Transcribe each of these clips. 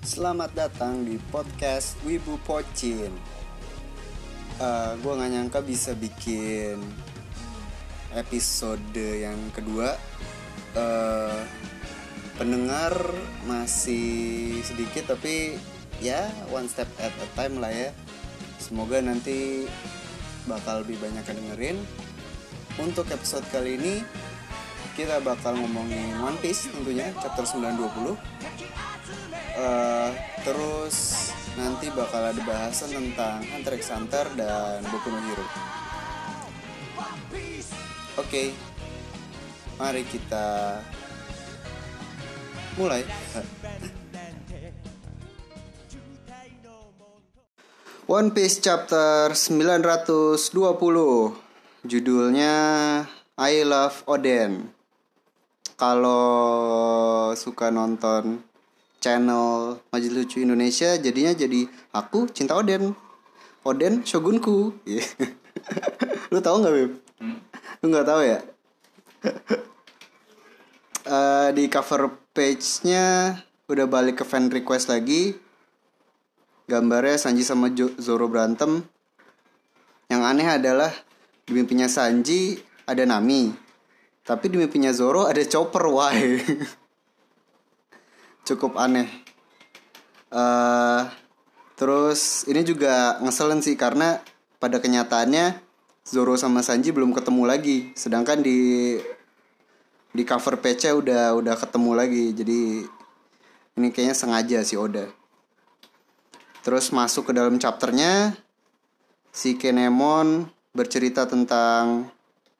Selamat datang di podcast Wibu Pocin. Uh, Gue gak nyangka bisa bikin episode yang kedua. Uh, Pendengar masih sedikit tapi ya one step at a time lah ya. Semoga nanti bakal lebih banyak yang dengerin. Untuk episode kali ini kita bakal ngomongin One Piece tentunya chapter 920 uh, terus nanti bakal ada bahasan tentang Hunter x Hunter dan Boku no Hero. Oke okay. mari kita mulai. One Piece chapter 920 judulnya I Love Oden kalau suka nonton channel Majelis Lucu Indonesia jadinya jadi aku cinta Oden. Oden shogunku. Lu tahu nggak beb? Hmm? lu nggak tahu ya? Uh, di cover page-nya udah balik ke fan request lagi. Gambarnya Sanji sama Zoro berantem. Yang aneh adalah di mimpinya Sanji ada Nami tapi di mimpinya Zoro ada chopper, why? Cukup aneh. Uh, terus ini juga ngeselin sih karena pada kenyataannya Zoro sama Sanji belum ketemu lagi. Sedangkan di di cover page udah udah ketemu lagi. Jadi ini kayaknya sengaja sih Oda. Terus masuk ke dalam chapternya si Kenemon bercerita tentang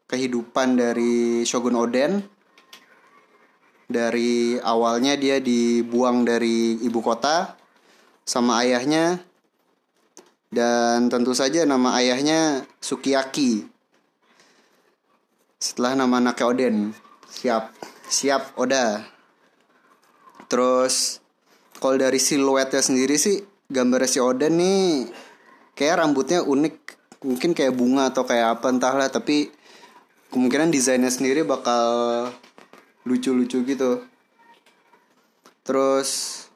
kehidupan dari Shogun Oden dari awalnya dia dibuang dari ibu kota sama ayahnya. Dan tentu saja nama ayahnya Sukiyaki. Setelah nama anaknya Oden. Siap. Siap Oda. Terus kalau dari siluetnya sendiri sih gambar si Oden nih kayak rambutnya unik. Mungkin kayak bunga atau kayak apa entahlah. Tapi kemungkinan desainnya sendiri bakal lucu-lucu gitu. Terus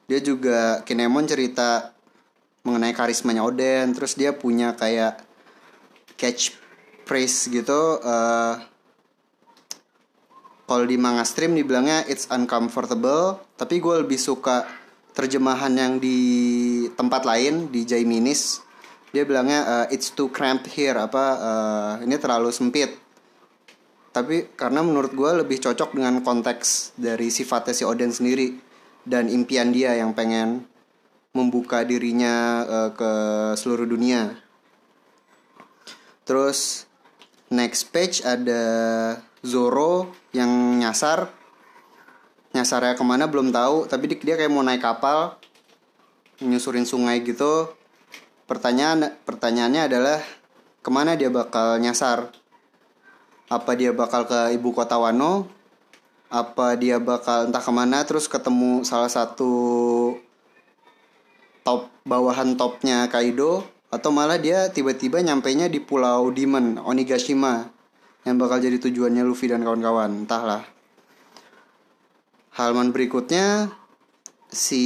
dia juga Kinemon cerita mengenai karismanya Oden. Terus dia punya kayak catch phrase gitu uh, kalau di manga stream dibilangnya it's uncomfortable tapi gue lebih suka terjemahan yang di tempat lain di Jaiminis. Dia bilangnya uh, it's too cramped here apa uh, ini terlalu sempit tapi karena menurut gue lebih cocok dengan konteks dari sifatnya si Odin sendiri dan impian dia yang pengen membuka dirinya uh, ke seluruh dunia. Terus next page ada Zoro yang nyasar. Nyasarnya ke mana belum tahu tapi dia kayak mau naik kapal nyusurin sungai gitu. Pertanyaan pertanyaannya adalah ke mana dia bakal nyasar apa dia bakal ke ibu kota Wano? Apa dia bakal entah ke mana? Terus ketemu salah satu top bawahan topnya Kaido? Atau malah dia tiba-tiba nyampe nya di pulau Demon Onigashima yang bakal jadi tujuannya Luffy dan kawan-kawan. Entahlah. Halaman berikutnya si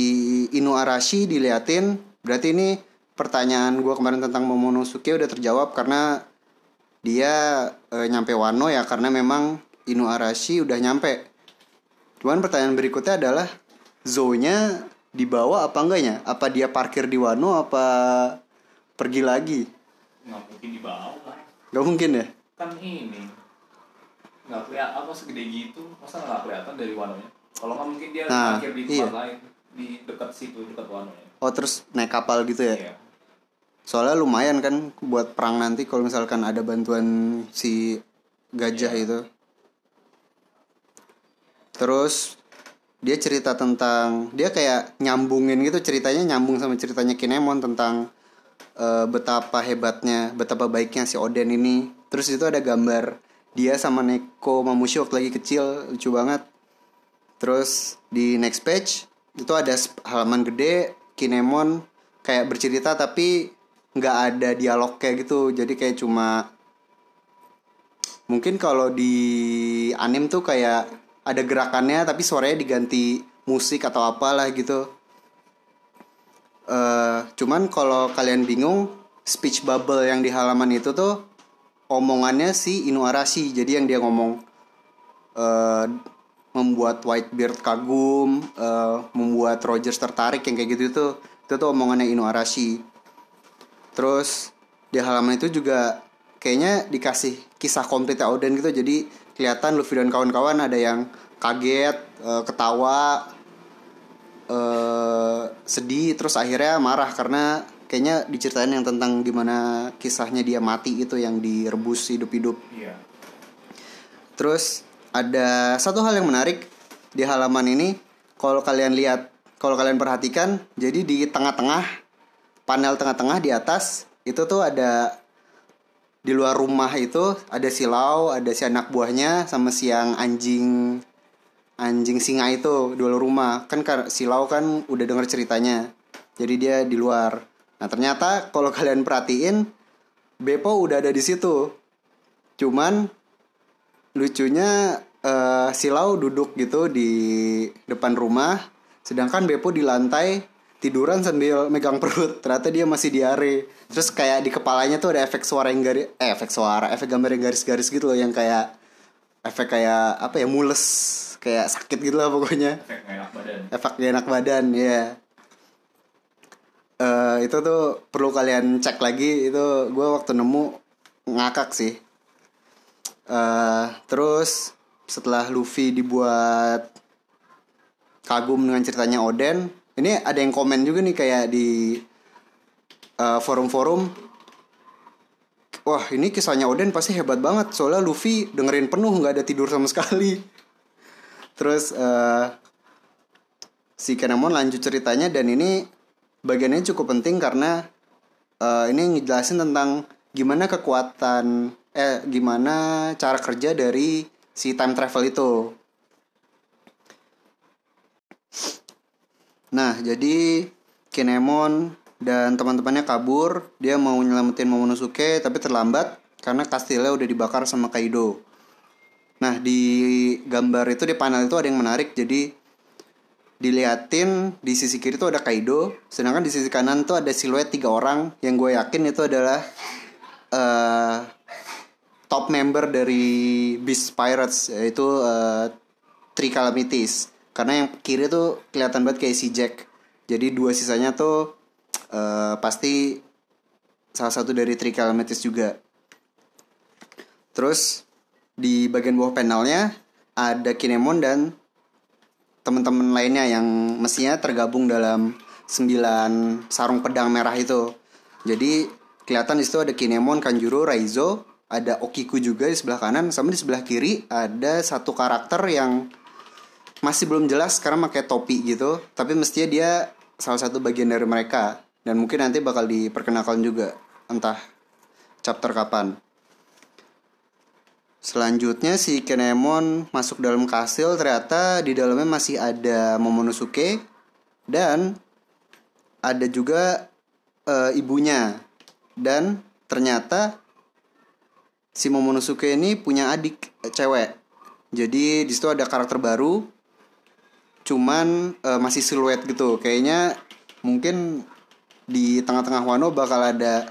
Inu Arashi diliatin. Berarti ini pertanyaan gue kemarin tentang Momonosuke udah terjawab karena dia e, nyampe Wano ya karena memang Inu Arashi udah nyampe. Cuman pertanyaan berikutnya adalah Zonya dibawa apa enggaknya? Apa dia parkir di Wano apa pergi lagi? Nggak mungkin dibawa. Gak mungkin ya? Kan ini nggak kelihatan apa segede gitu masa nggak kelihatan dari Wano-nya? Kalau nggak mungkin dia nah, parkir di tempat iya. lain di dekat situ dekat Wano-nya. Oh terus naik kapal gitu ya? Iya soalnya lumayan kan buat perang nanti kalau misalkan ada bantuan si gajah yeah. itu. Terus dia cerita tentang dia kayak nyambungin gitu ceritanya nyambung sama ceritanya Kinemon tentang uh, betapa hebatnya betapa baiknya si Oden ini. Terus itu ada gambar dia sama Neko Mamushi waktu lagi kecil lucu banget. Terus di next page itu ada halaman gede Kinemon kayak bercerita tapi nggak ada dialog kayak gitu. Jadi kayak cuma mungkin kalau di anim tuh kayak ada gerakannya tapi suaranya diganti musik atau apalah gitu. Uh, cuman kalau kalian bingung speech bubble yang di halaman itu tuh omongannya si Inuarashi jadi yang dia ngomong. Uh, membuat Whitebeard kagum uh, membuat Rogers tertarik yang kayak gitu itu itu tuh omongannya Inuarashi terus di halaman itu juga kayaknya dikasih kisah komplit Oden gitu jadi kelihatan Luffy dan kawan-kawan ada yang kaget uh, ketawa uh, sedih terus akhirnya marah karena kayaknya diceritain yang tentang gimana kisahnya dia mati itu yang direbus hidup-hidup. Iya. Terus ada satu hal yang menarik di halaman ini kalau kalian lihat kalau kalian perhatikan jadi di tengah-tengah panel tengah-tengah di atas itu tuh ada di luar rumah itu ada silau ada si anak buahnya sama si yang anjing anjing singa itu di luar rumah kan silau kan udah denger ceritanya jadi dia di luar Nah ternyata kalau kalian perhatiin Beppo udah ada di situ. Cuman lucunya uh, Silau duduk gitu di depan rumah, sedangkan Beppo di lantai tiduran sambil megang perut. Ternyata dia masih diare. Terus kayak di kepalanya tuh ada efek suara yang garis, eh efek suara, efek gambar yang garis-garis gitu loh yang kayak efek kayak apa ya mules, kayak sakit gitu lah pokoknya. Efek enak badan. Efek enak badan, ya. Yeah uh, itu tuh perlu kalian cek lagi itu gue waktu nemu ngakak sih uh, terus setelah Luffy dibuat kagum dengan ceritanya Oden ini ada yang komen juga nih kayak di uh, forum-forum. Wah ini kisahnya Oden pasti hebat banget. Soalnya Luffy dengerin penuh nggak ada tidur sama sekali. Terus uh, si Kenemon lanjut ceritanya dan ini bagiannya cukup penting karena uh, ini ngejelasin tentang gimana kekuatan eh gimana cara kerja dari si time travel itu. Nah, jadi Kinemon dan teman-temannya kabur, dia mau nyelamatin Momonosuke tapi terlambat karena kastilnya udah dibakar sama Kaido. Nah, di gambar itu di panel itu ada yang menarik. Jadi diliatin di sisi kiri tuh ada Kaido, sedangkan di sisi kanan tuh ada siluet tiga orang yang gue yakin itu adalah uh, top member dari Beast Pirates yaitu uh, Three Calamities. Karena yang kiri tuh kelihatan banget kayak si Jack. Jadi dua sisanya tuh uh, pasti salah satu dari Calamities juga. Terus di bagian bawah panelnya ada Kinemon dan teman-teman lainnya yang mestinya tergabung dalam sembilan sarung pedang merah itu. Jadi kelihatan di situ ada Kinemon, Kanjuro, Raizo, ada Okiku juga di sebelah kanan, sama di sebelah kiri ada satu karakter yang masih belum jelas karena pakai topi gitu, tapi mestinya dia salah satu bagian dari mereka dan mungkin nanti bakal diperkenalkan juga entah chapter kapan. Selanjutnya si Kenemon masuk dalam kastil ternyata di dalamnya masih ada Momonosuke dan ada juga e, ibunya dan ternyata si Momonosuke ini punya adik e, cewek. Jadi di situ ada karakter baru cuman e, masih siluet gitu. Kayaknya mungkin di tengah-tengah Wano bakal ada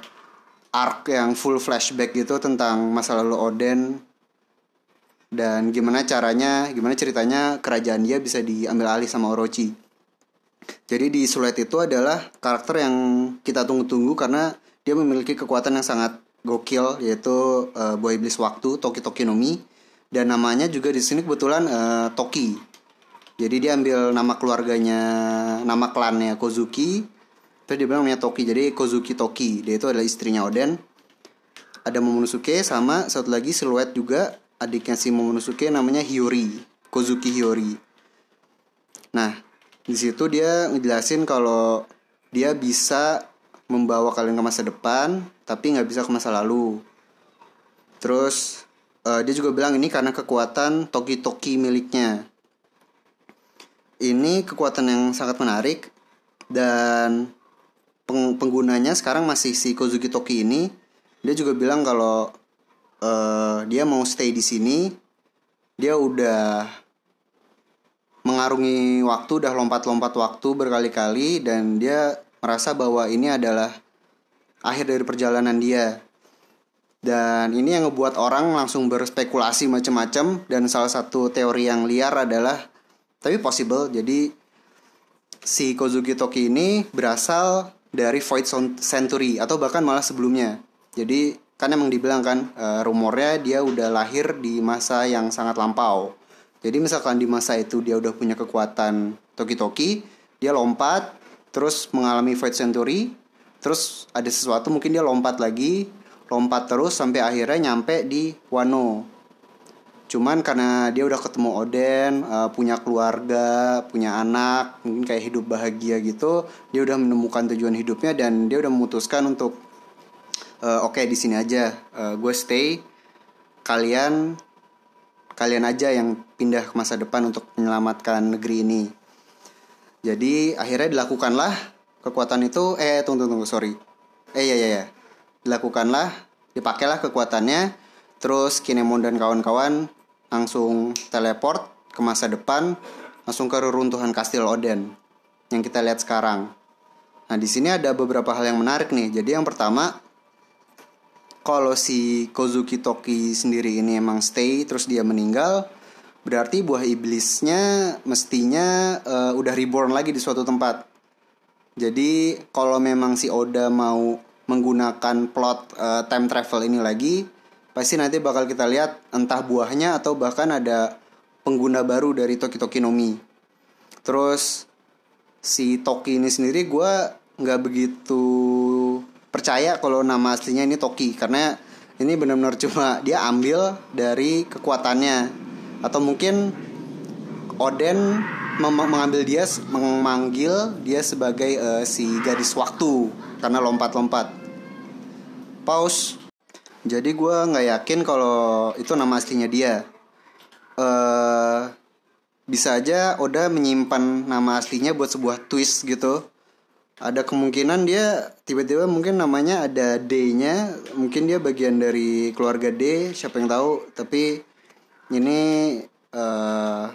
arc yang full flashback gitu tentang masa lalu Oden dan gimana caranya gimana ceritanya kerajaan dia bisa diambil alih sama Orochi. Jadi di Sulet itu adalah karakter yang kita tunggu-tunggu karena dia memiliki kekuatan yang sangat gokil yaitu uh, buah iblis waktu Toki Toki Nomi dan namanya juga di sini kebetulan uh, Toki jadi dia ambil nama keluarganya nama klannya Kozuki terus dia bilang namanya Toki jadi Kozuki Toki dia itu adalah istrinya Oden ada Momonosuke sama satu lagi siluet juga adiknya si Momonosuke namanya Hiyori, Kozuki Hiyori. Nah, di situ dia ngejelasin kalau dia bisa membawa kalian ke masa depan, tapi nggak bisa ke masa lalu. Terus uh, dia juga bilang ini karena kekuatan Toki Toki miliknya. Ini kekuatan yang sangat menarik dan peng penggunanya sekarang masih si Kozuki Toki ini. Dia juga bilang kalau uh, dia mau stay di sini dia udah mengarungi waktu udah lompat-lompat waktu berkali-kali dan dia merasa bahwa ini adalah akhir dari perjalanan dia dan ini yang ngebuat orang langsung berspekulasi macam-macam dan salah satu teori yang liar adalah tapi possible jadi si Kozuki Toki ini berasal dari Void Century atau bahkan malah sebelumnya. Jadi kan emang dibilang kan uh, rumornya dia udah lahir di masa yang sangat lampau. Jadi misalkan di masa itu dia udah punya kekuatan Toki Toki, dia lompat terus mengalami Void Century, terus ada sesuatu mungkin dia lompat lagi lompat terus sampai akhirnya nyampe di Wano cuman karena dia udah ketemu Oden uh, punya keluarga punya anak mungkin kayak hidup bahagia gitu dia udah menemukan tujuan hidupnya dan dia udah memutuskan untuk uh, oke okay, di sini aja. Uh, gue stay kalian kalian aja yang pindah ke masa depan untuk menyelamatkan negeri ini. Jadi akhirnya dilakukanlah kekuatan itu eh tunggu tunggu sorry. Eh ya ya ya dilakukanlah dipakailah kekuatannya terus Kinemon dan kawan-kawan langsung teleport ke masa depan langsung ke reruntuhan kastil Oden yang kita lihat sekarang. Nah di sini ada beberapa hal yang menarik nih. Jadi yang pertama kalau si Kozuki Toki sendiri ini emang stay terus dia meninggal berarti buah iblisnya mestinya uh, udah reborn lagi di suatu tempat. Jadi kalau memang si Oda mau menggunakan plot uh, time travel ini lagi pasti nanti bakal kita lihat entah buahnya atau bahkan ada pengguna baru dari Toki Toki Nomi terus si Toki ini sendiri gue nggak begitu percaya kalau nama aslinya ini Toki. Karena ini benar-benar cuma dia ambil dari kekuatannya. Atau mungkin Oden mengambil dia memanggil dia sebagai uh, si gadis waktu. Karena lompat-lompat. Pause jadi gue nggak yakin kalau itu nama aslinya dia. Uh, bisa aja Oda menyimpan nama aslinya buat sebuah twist gitu. Ada kemungkinan dia tiba-tiba mungkin namanya ada D-nya mungkin dia bagian dari keluarga D siapa yang tahu. Tapi ini uh,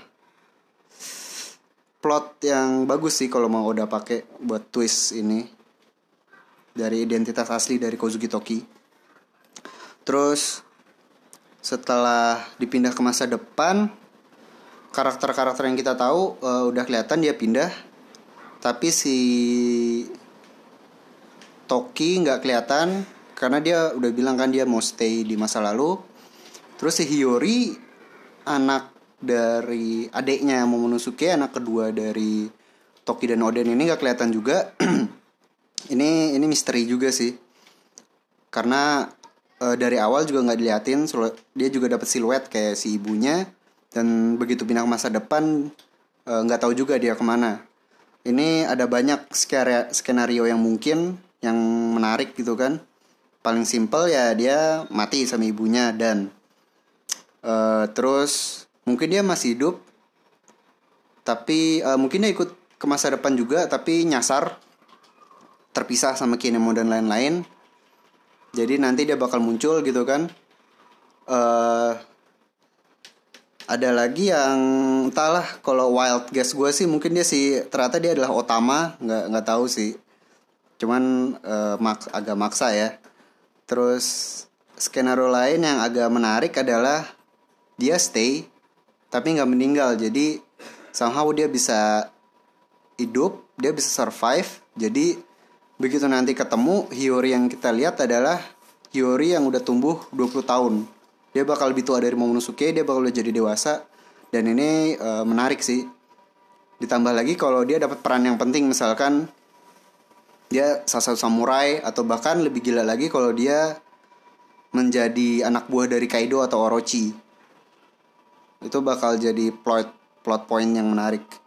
plot yang bagus sih kalau mau udah pakai buat twist ini. Dari identitas asli dari Kozuki Toki. Terus setelah dipindah ke masa depan, karakter-karakter yang kita tahu uh, udah kelihatan dia pindah. Tapi si Toki nggak kelihatan karena dia udah bilang kan dia mau stay di masa lalu. Terus si Hiyori anak dari adiknya Momonosuke anak kedua dari Toki dan Oden ini nggak kelihatan juga ini ini misteri juga sih karena e, dari awal juga nggak diliatin dia juga dapat siluet kayak si ibunya dan begitu pindah ke masa depan eh, nggak e, tahu juga dia ke mana. Ini ada banyak skenario yang mungkin yang menarik gitu kan. Paling simple ya dia mati sama ibunya dan e, terus mungkin dia masih hidup tapi uh, mungkin dia ikut ke masa depan juga tapi nyasar terpisah sama Kinemo dan lain-lain jadi nanti dia bakal muncul gitu kan. Uh, ada lagi yang entahlah kalau wild guess gue sih mungkin dia sih ternyata dia adalah Otama nggak nggak tahu sih. Cuman uh, maks agak maksa ya. Terus skenario lain yang agak menarik adalah dia stay tapi nggak meninggal. Jadi somehow dia bisa hidup dia bisa survive. Jadi begitu nanti ketemu Hiyori yang kita lihat adalah Hiyori yang udah tumbuh 20 tahun. Dia bakal lebih tua dari Momonosuke dia bakal udah jadi dewasa. Dan ini e, menarik sih. Ditambah lagi kalau dia dapat peran yang penting misalkan dia salah satu samurai atau bahkan lebih gila lagi kalau dia menjadi anak buah dari Kaido atau Orochi. Itu bakal jadi plot plot point yang menarik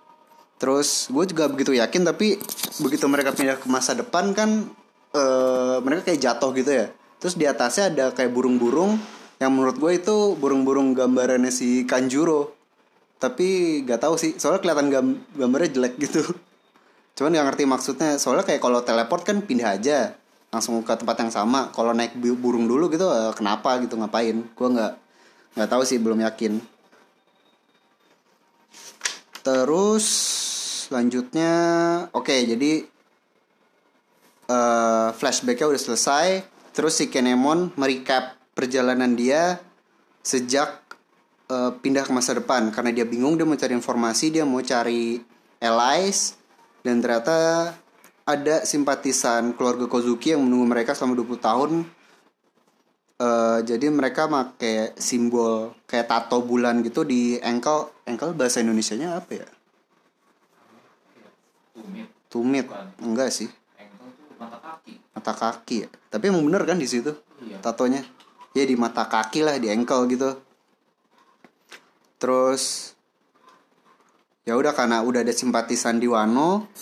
Terus gue juga begitu yakin tapi begitu mereka pindah ke masa depan kan uh, mereka kayak jatuh gitu ya. Terus di atasnya ada kayak burung-burung yang menurut gue itu burung-burung gambarannya si Kanjuro. Tapi gak tahu sih, soalnya kelihatan gam gambarnya jelek gitu. Cuman gak ngerti maksudnya, soalnya kayak kalau teleport kan pindah aja langsung ke tempat yang sama. Kalau naik burung dulu gitu, uh, kenapa gitu ngapain? Gue nggak nggak tahu sih, belum yakin. Terus selanjutnya oke okay, jadi uh, flashbacknya udah selesai. Terus si Kenemon merecap perjalanan dia sejak uh, pindah ke masa depan. Karena dia bingung dia mau cari informasi dia mau cari allies. Dan ternyata ada simpatisan keluarga Kozuki yang menunggu mereka selama 20 tahun. Uh, jadi mereka pakai simbol kayak tato bulan gitu di ankle ankle bahasa Indonesia nya apa ya tumit. Tumit. Enggak sih. Mata kaki. Mata kaki ya? Tapi emang bener kan di situ? Iya. tatonya? Ya di mata kaki lah di ankle gitu. Terus ya udah karena udah ada simpatisan di Wano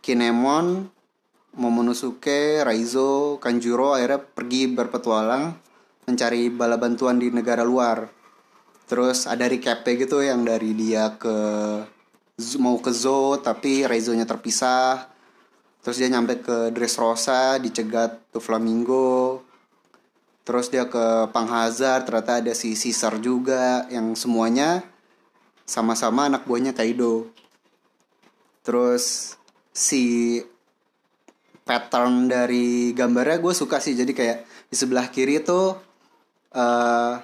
Kinemon Momonosuke Raizo Kanjuro akhirnya pergi berpetualang mencari bala bantuan di negara luar. Terus ada recap gitu yang dari dia ke mau ke Zo tapi Raizo-nya terpisah. Terus dia nyampe ke Dressrosa dicegat ke Flamingo. Terus dia ke Panghazard ternyata ada si Caesar juga yang semuanya sama-sama anak buahnya Kaido. Terus si pattern dari gambarnya gue suka sih. Jadi kayak di sebelah kiri tuh uh,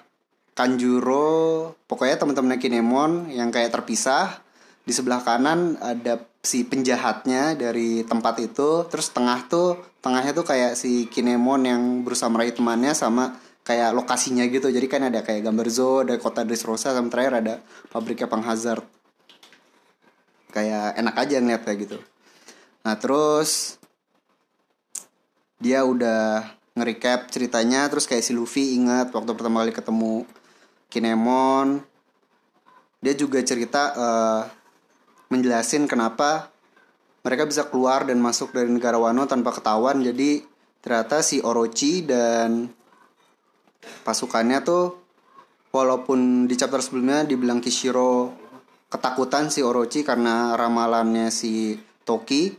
Kanjuro pokoknya teman-temannya Kinemon yang kayak terpisah di sebelah kanan ada si penjahatnya dari tempat itu. Terus tengah tuh tengahnya tuh kayak si Kinemon yang berusaha meraih temannya sama kayak lokasinya gitu. Jadi kan ada kayak gambar zoo ada kota Dressrosa sama terakhir ada pabriknya Pang Hazard. Kayak enak aja ngeliat kayak gitu. Nah terus dia udah nge-recap ceritanya. Terus kayak si Luffy ingat waktu pertama kali ketemu Kinemon. Dia juga cerita uh, menjelasin kenapa mereka bisa keluar dan masuk dari negara Wano tanpa ketahuan. Jadi ternyata si Orochi dan pasukannya tuh walaupun di chapter sebelumnya dibilang Kishiro ketakutan si Orochi karena ramalannya si Toki,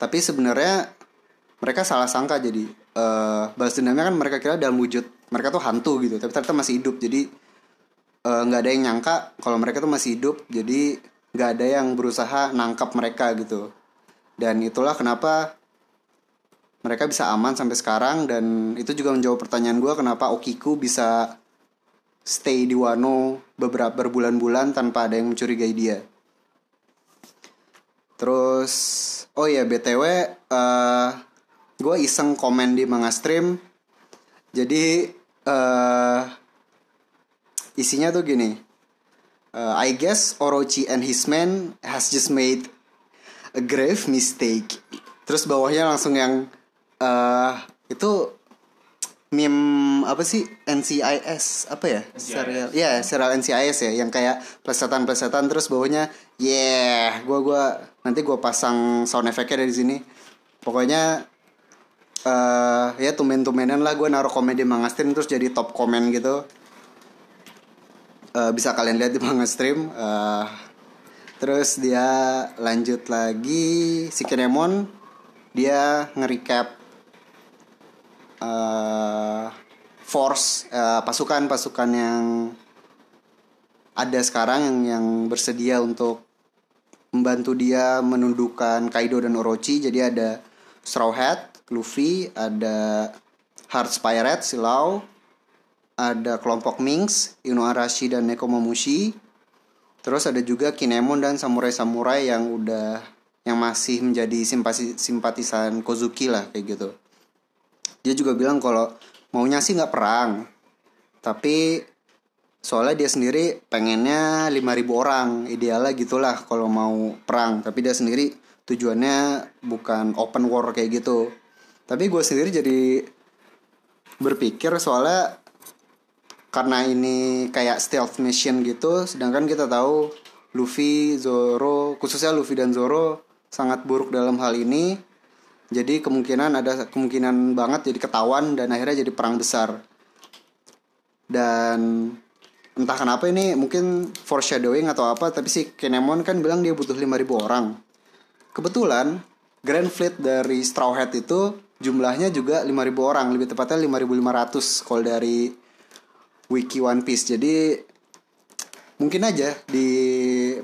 tapi sebenarnya mereka salah sangka jadi uh, balas dendamnya kan mereka kira dalam wujud mereka tuh hantu gitu, tapi ternyata masih hidup. Jadi eh, nggak uh, ada yang nyangka kalau mereka tuh masih hidup. Jadi nggak ada yang berusaha nangkap mereka gitu. Dan itulah kenapa mereka bisa aman sampai sekarang dan itu juga menjawab pertanyaan gue kenapa Okiku bisa stay di Wano beberapa berbulan-bulan tanpa ada yang mencurigai dia. Terus oh ya btw uh, eh, gue iseng komen di manga stream. Jadi uh, isinya tuh gini Uh, I guess Orochi and his men has just made a grave mistake. Terus bawahnya langsung yang uh, itu meme apa sih? NCIS apa ya? NCIS. serial ya yeah, serial NCIS ya yang kayak plesetan-plesetan. Terus bawahnya yeah gua gua nanti gua pasang sound effectnya dari sini. Pokoknya uh, ya tumen-tumenan lah gue naruh komen di Mangastin terus jadi top komen gitu uh, bisa kalian lihat di manga stream uh, terus dia lanjut lagi. Si Kinemon dia nge-recap uh, force uh, pasukan-pasukan yang ada sekarang yang yang bersedia untuk membantu dia menundukkan Kaido dan Orochi. Jadi ada Straw Hat, Luffy, ada Heart Pirate, Silau, ada kelompok Minx, Inuarashi dan Nekomamushi. Terus ada juga Kinemon dan samurai-samurai yang udah yang masih menjadi simpati simpatisan Kozuki lah kayak gitu. Dia juga bilang kalau maunya sih nggak perang, tapi soalnya dia sendiri pengennya 5000 orang idealnya gitulah kalau mau perang tapi dia sendiri tujuannya bukan open war kayak gitu tapi gue sendiri jadi berpikir soalnya karena ini kayak stealth mission gitu sedangkan kita tahu Luffy, Zoro, khususnya Luffy dan Zoro sangat buruk dalam hal ini. Jadi kemungkinan ada kemungkinan banget jadi ketahuan dan akhirnya jadi perang besar. Dan entah kenapa ini mungkin foreshadowing atau apa tapi si Kinemon kan bilang dia butuh 5000 orang. Kebetulan Grand Fleet dari Straw Hat itu jumlahnya juga 5000 orang, lebih tepatnya 5500 kalau dari wiki One Piece. Jadi mungkin aja di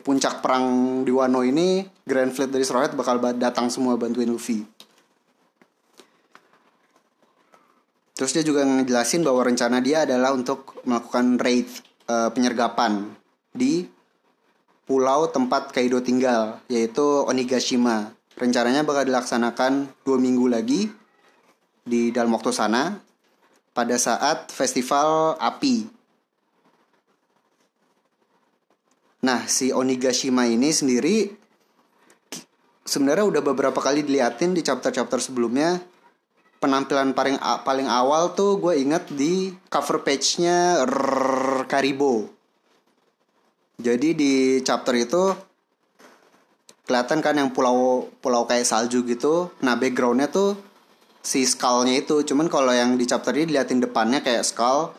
puncak perang di Wano ini Grand Fleet dari Straw bakal datang semua bantuin Luffy. terus dia juga ngejelasin bahwa rencana dia adalah untuk melakukan raid uh, penyergapan di pulau tempat Kaido tinggal yaitu Onigashima rencananya bakal dilaksanakan dua minggu lagi di dalam waktu sana pada saat festival api Nah, si Onigashima ini sendiri sebenarnya udah beberapa kali diliatin di chapter-chapter sebelumnya. Penampilan paling paling awal tuh gue inget di cover page-nya Karibo. Jadi di chapter itu kelihatan kan yang pulau pulau kayak salju gitu. Nah backgroundnya tuh si skullnya itu. Cuman kalau yang di chapter ini diliatin depannya kayak skull.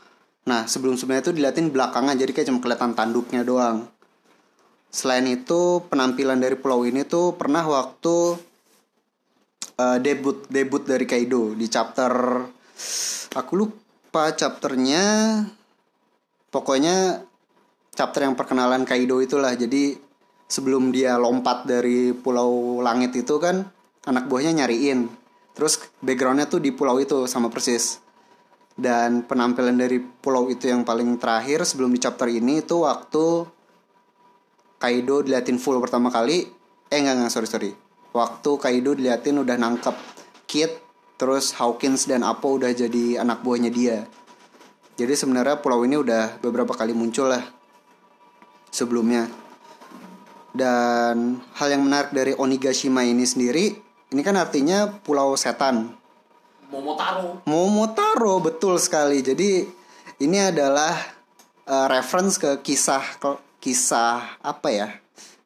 Nah sebelum sebelumnya itu diliatin belakangan jadi kayak cuma kelihatan tanduknya doang. Selain itu penampilan dari pulau ini tuh pernah waktu uh, debut debut dari Kaido di chapter aku lupa chapternya pokoknya chapter yang perkenalan Kaido itulah jadi sebelum dia lompat dari pulau langit itu kan anak buahnya nyariin terus backgroundnya tuh di pulau itu sama persis. Dan penampilan dari pulau itu yang paling terakhir sebelum di chapter ini itu waktu Kaido diliatin full pertama kali. Eh enggak enggak sorry sorry. Waktu Kaido diliatin udah nangkep Kid terus Hawkins dan Apo udah jadi anak buahnya dia. Jadi sebenarnya pulau ini udah beberapa kali muncul lah sebelumnya. Dan hal yang menarik dari Onigashima ini sendiri ini kan artinya pulau setan. Momotaro. Momotaro betul sekali. Jadi ini adalah uh, reference ke kisah kisah apa ya?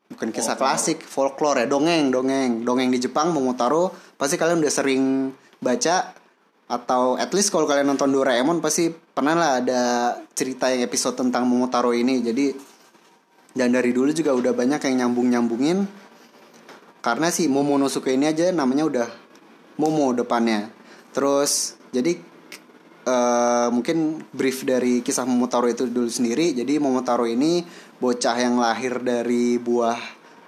Bukan kisah klasik folklore ya. Dongeng dongeng. Dongeng di Jepang Momotaro. Pasti kalian udah sering baca atau at least kalau kalian nonton Doraemon pasti pernah lah ada cerita yang episode tentang Momotaro ini. Jadi dan dari dulu juga udah banyak yang nyambung nyambungin karena si Momonosuke ini aja namanya udah Momo depannya terus jadi uh, mungkin brief dari kisah Momotaro itu dulu sendiri jadi Momotaro ini bocah yang lahir dari buah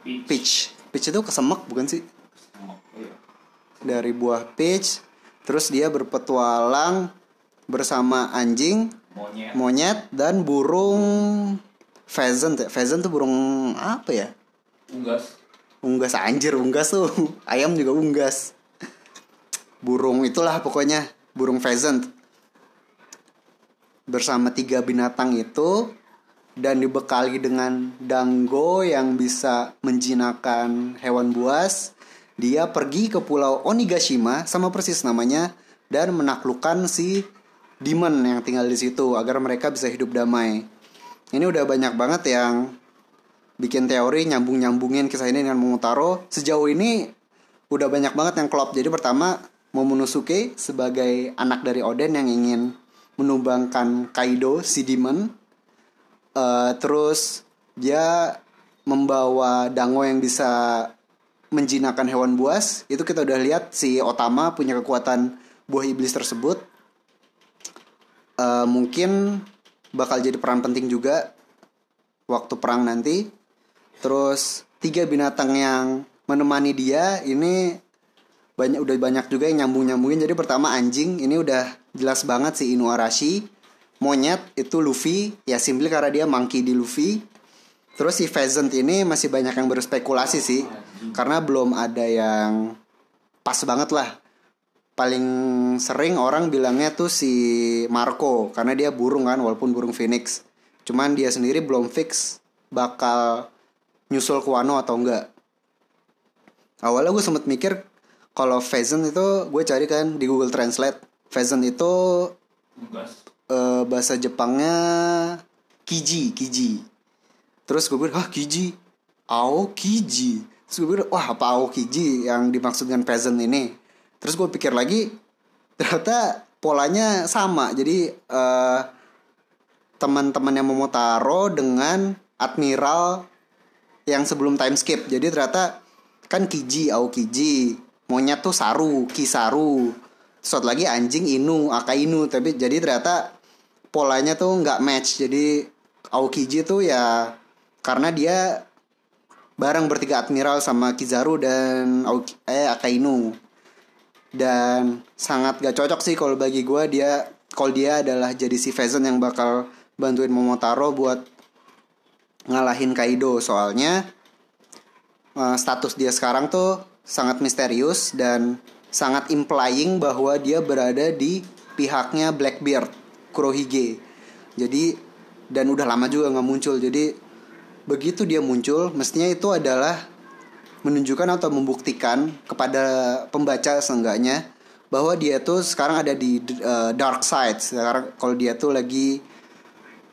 peach. Peach, peach itu kesemek bukan sih? iya. Dari buah peach, terus dia berpetualang bersama anjing, monyet, monyet dan burung pheasant. Pheasant tuh burung apa ya? Unggas. Unggas anjir, unggas tuh. Ayam juga unggas. Burung itulah pokoknya, burung pheasant. Bersama tiga binatang itu dan dibekali dengan dango yang bisa menjinakkan hewan buas, dia pergi ke pulau Onigashima sama persis namanya dan menaklukkan si demon yang tinggal di situ agar mereka bisa hidup damai. Ini udah banyak banget yang bikin teori nyambung-nyambungin kisah ini dengan Momotaro. Sejauh ini udah banyak banget yang klop. Jadi pertama Momonosuke sebagai anak dari Oden yang ingin menumbangkan Kaido si demon uh, terus dia membawa dango yang bisa menjinakkan hewan buas itu kita udah lihat si Otama punya kekuatan buah iblis tersebut uh, mungkin bakal jadi peran penting juga waktu perang nanti terus tiga binatang yang menemani dia ini banyak udah banyak juga yang nyambung nyambungin jadi pertama anjing ini udah jelas banget si Inuarashi. Monyet itu Luffy. Ya simply karena dia monkey di Luffy. Terus si pheasant ini masih banyak yang berspekulasi sih. Karena belum ada yang pas banget lah. Paling sering orang bilangnya tuh si Marco karena dia burung kan walaupun burung phoenix. Cuman dia sendiri belum fix bakal nyusul ke Wano atau enggak. Awalnya gue sempet mikir kalau pheasant itu gue cari kan di Google Translate. Pheasant itu uh, bahasa Jepangnya kiji kiji. Terus gue bilang ah kiji? Ao kiji? Terus gue bilang wah apa ao kiji yang dimaksud dengan peasant ini? Terus gue pikir lagi ternyata polanya sama. Jadi uh, teman-teman yang Momotaro dengan admiral yang sebelum time skip. Jadi ternyata kan kiji ao kiji monyet tuh saru kisaru Sot lagi anjing inu akainu tapi jadi ternyata polanya tuh nggak match. Jadi Aokiji tuh ya karena dia bareng bertiga admiral sama Kizaru dan Aoki, eh Akainu dan sangat gak cocok sih kalau bagi gue dia kalau dia adalah jadi si Vezon yang bakal bantuin Momotaro buat ngalahin Kaido. Soalnya uh, status dia sekarang tuh sangat misterius dan sangat implying bahwa dia berada di pihaknya Blackbeard Kurohige. Jadi dan udah lama juga nggak muncul. Jadi begitu dia muncul mestinya itu adalah menunjukkan atau membuktikan kepada pembaca seenggaknya bahwa dia tuh sekarang ada di uh, dark side. Sekarang kalau dia tuh lagi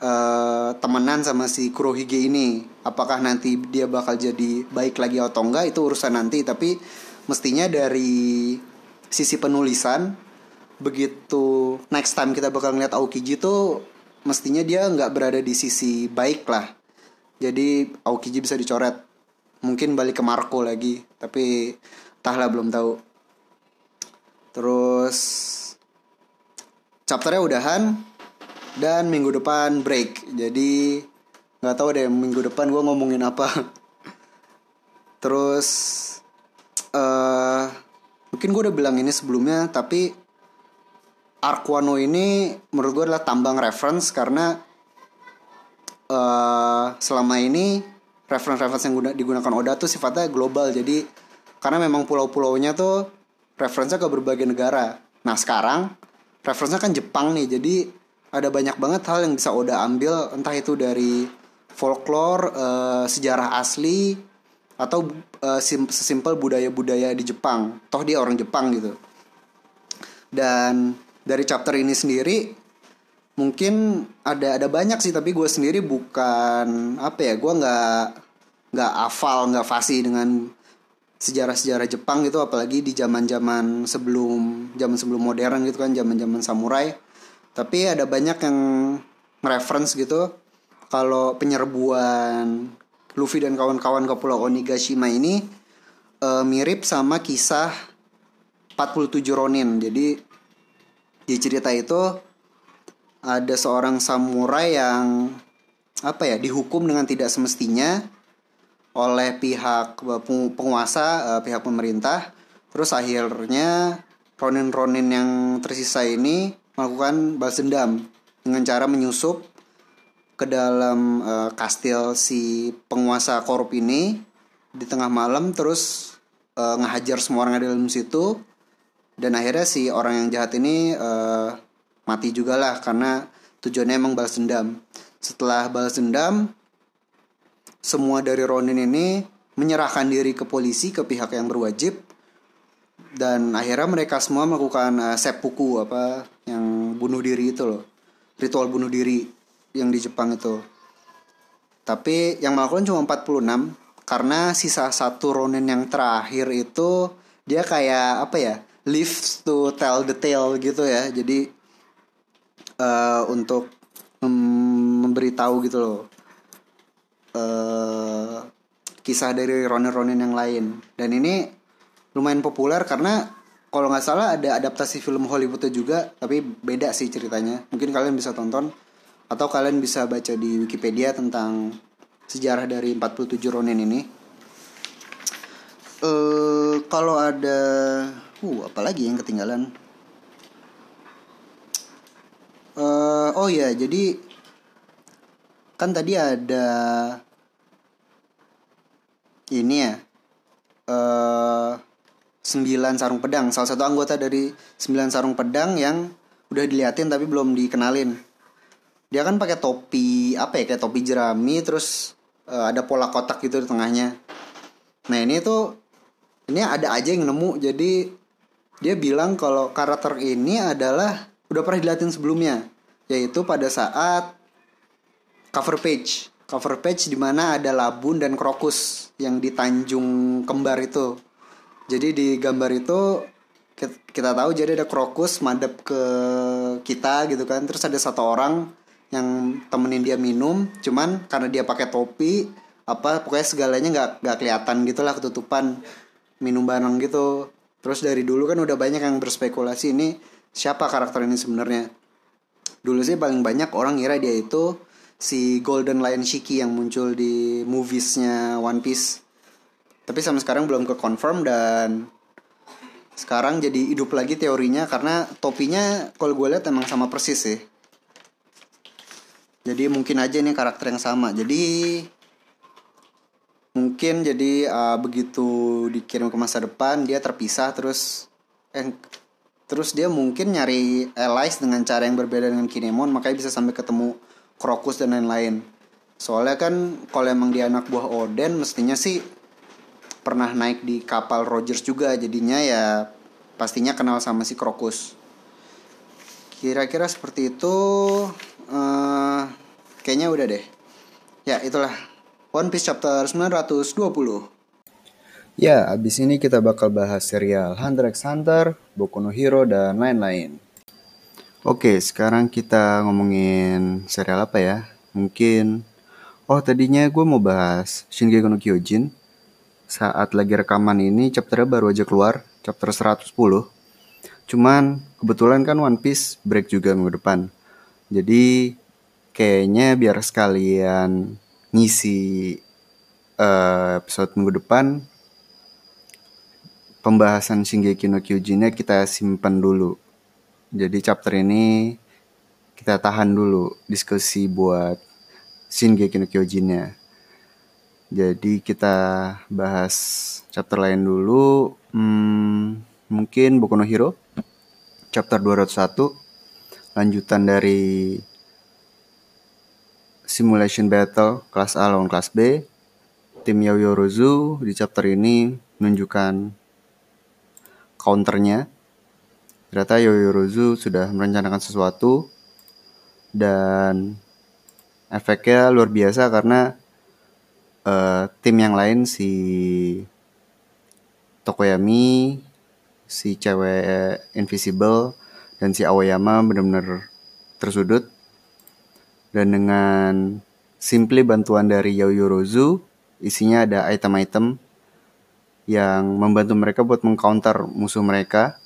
uh, temenan sama si Kurohige ini. Apakah nanti dia bakal jadi baik lagi atau enggak itu urusan nanti. Tapi mestinya dari sisi penulisan begitu next time kita bakal ngeliat Aokiji tuh mestinya dia nggak berada di sisi baik lah. Jadi Aokiji bisa dicoret. Mungkin balik ke Marco lagi tapi entahlah belum tahu. Terus chapternya udahan dan minggu depan break. Jadi nggak tahu deh minggu depan gue ngomongin apa. Terus uh, mungkin gue udah bilang ini sebelumnya tapi Arkwano ini menurut gue adalah tambang reference karena uh, selama ini reference-reference yang digunakan Oda tuh sifatnya global. Jadi karena memang pulau-pulaunya tuh referensinya ke berbagai negara. Nah sekarang referensinya kan Jepang nih. Jadi ada banyak banget hal yang bisa Oda ambil entah itu dari folklore, uh, sejarah asli atau uh, sesimpel budaya-budaya di Jepang. Toh dia orang Jepang gitu. Dan dari chapter ini sendiri mungkin ada ada banyak sih tapi gue sendiri bukan apa ya gue nggak nggak afal nggak fasih dengan sejarah-sejarah Jepang gitu apalagi di zaman-zaman sebelum zaman sebelum modern gitu kan zaman-zaman samurai tapi ada banyak yang reference gitu kalau penyerbuan Luffy dan kawan-kawan ke Pulau Onigashima ini e, mirip sama kisah 47 Ronin. Jadi di cerita itu ada seorang samurai yang apa ya dihukum dengan tidak semestinya oleh pihak penguasa uh, pihak pemerintah. Terus akhirnya ronin-ronin yang tersisa ini melakukan balas dendam dengan cara menyusup ke dalam uh, kastil si penguasa korup ini di tengah malam terus uh, ngehajar semua orang yang ada dalam situ dan akhirnya si orang yang jahat ini uh, mati juga lah karena tujuannya emang balas dendam. Setelah balas dendam, semua dari Ronin ini menyerahkan diri ke polisi ke pihak yang berwajib dan akhirnya mereka semua melakukan uh, seppuku apa yang bunuh diri itu loh. Ritual bunuh diri yang di Jepang itu. Tapi yang melakukan cuma 46 karena sisa satu Ronin yang terakhir itu dia kayak apa ya live to tell the tale gitu ya. Jadi uh, untuk mem memberitahu gitu loh uh, kisah dari Ronin-Ronin yang lain. Dan ini lumayan populer karena kalau nggak salah ada adaptasi film Hollywoodnya juga tapi beda sih ceritanya. Mungkin kalian bisa tonton atau kalian bisa baca di Wikipedia tentang sejarah dari 47 Ronin ini. Uh, kalau ada uh apalagi yang ketinggalan? Uh, oh ya jadi kan tadi ada ini ya. Uh, sembilan sarung pedang. Salah satu anggota dari sembilan sarung pedang yang udah diliatin tapi belum dikenalin. Dia kan pakai topi apa ya kayak topi jerami terus uh, ada pola kotak gitu di tengahnya. Nah ini tuh ini ada aja yang nemu. Jadi dia bilang kalau karakter ini adalah udah pernah dilihatin sebelumnya yaitu pada saat cover page. Cover page di mana ada labun dan krokus yang di Tanjung Kembar itu jadi di gambar itu kita tahu jadi ada krokus madep ke kita gitu kan. Terus ada satu orang yang temenin dia minum cuman karena dia pakai topi apa pokoknya segalanya nggak nggak kelihatan gitulah ketutupan minum bareng gitu. Terus dari dulu kan udah banyak yang berspekulasi ini siapa karakter ini sebenarnya. Dulu sih paling banyak orang ngira dia itu si Golden Lion Shiki yang muncul di moviesnya One Piece tapi sampai sekarang belum ke confirm dan sekarang jadi hidup lagi teorinya karena topinya kalau gue lihat emang sama persis sih. Jadi mungkin aja ini karakter yang sama. Jadi mungkin jadi uh, begitu dikirim ke masa depan dia terpisah terus eh, terus dia mungkin nyari allies dengan cara yang berbeda dengan Kinemon makanya bisa sampai ketemu Krokus dan lain-lain. Soalnya kan kalau emang dia anak buah Oden mestinya sih pernah naik di kapal Rogers juga. Jadinya ya pastinya kenal sama si Krokus kira-kira seperti itu uh, kayaknya udah deh. Ya itulah. One Piece chapter 920 Ya, abis ini kita bakal bahas serial Hunter x Hunter, Boku no Hero, dan lain-lain. Oke, sekarang kita ngomongin serial apa ya? Mungkin... Oh, tadinya gue mau bahas Shingeki no Kyojin, saat lagi rekaman ini chapternya baru aja keluar, chapter 110. Cuman kebetulan kan One Piece break juga minggu depan. Jadi kayaknya biar sekalian ngisi uh, episode minggu depan pembahasan Shingeki no Kyojin kita simpan dulu. Jadi chapter ini kita tahan dulu diskusi buat Shingeki no Kyojin-nya. Jadi kita bahas chapter lain dulu. Hmm, mungkin Boku no Hero chapter 201 lanjutan dari Simulation Battle kelas A lawan kelas B. Tim Yaoyorozu di chapter ini menunjukkan counternya. Ternyata Yaoyorozu sudah merencanakan sesuatu dan efeknya luar biasa karena uh, tim yang lain si Tokoyami, si cewek Invisible dan si Aoyama benar-benar tersudut. Dan dengan simply bantuan dari Yaoyorozu, isinya ada item-item yang membantu mereka buat mengcounter musuh mereka.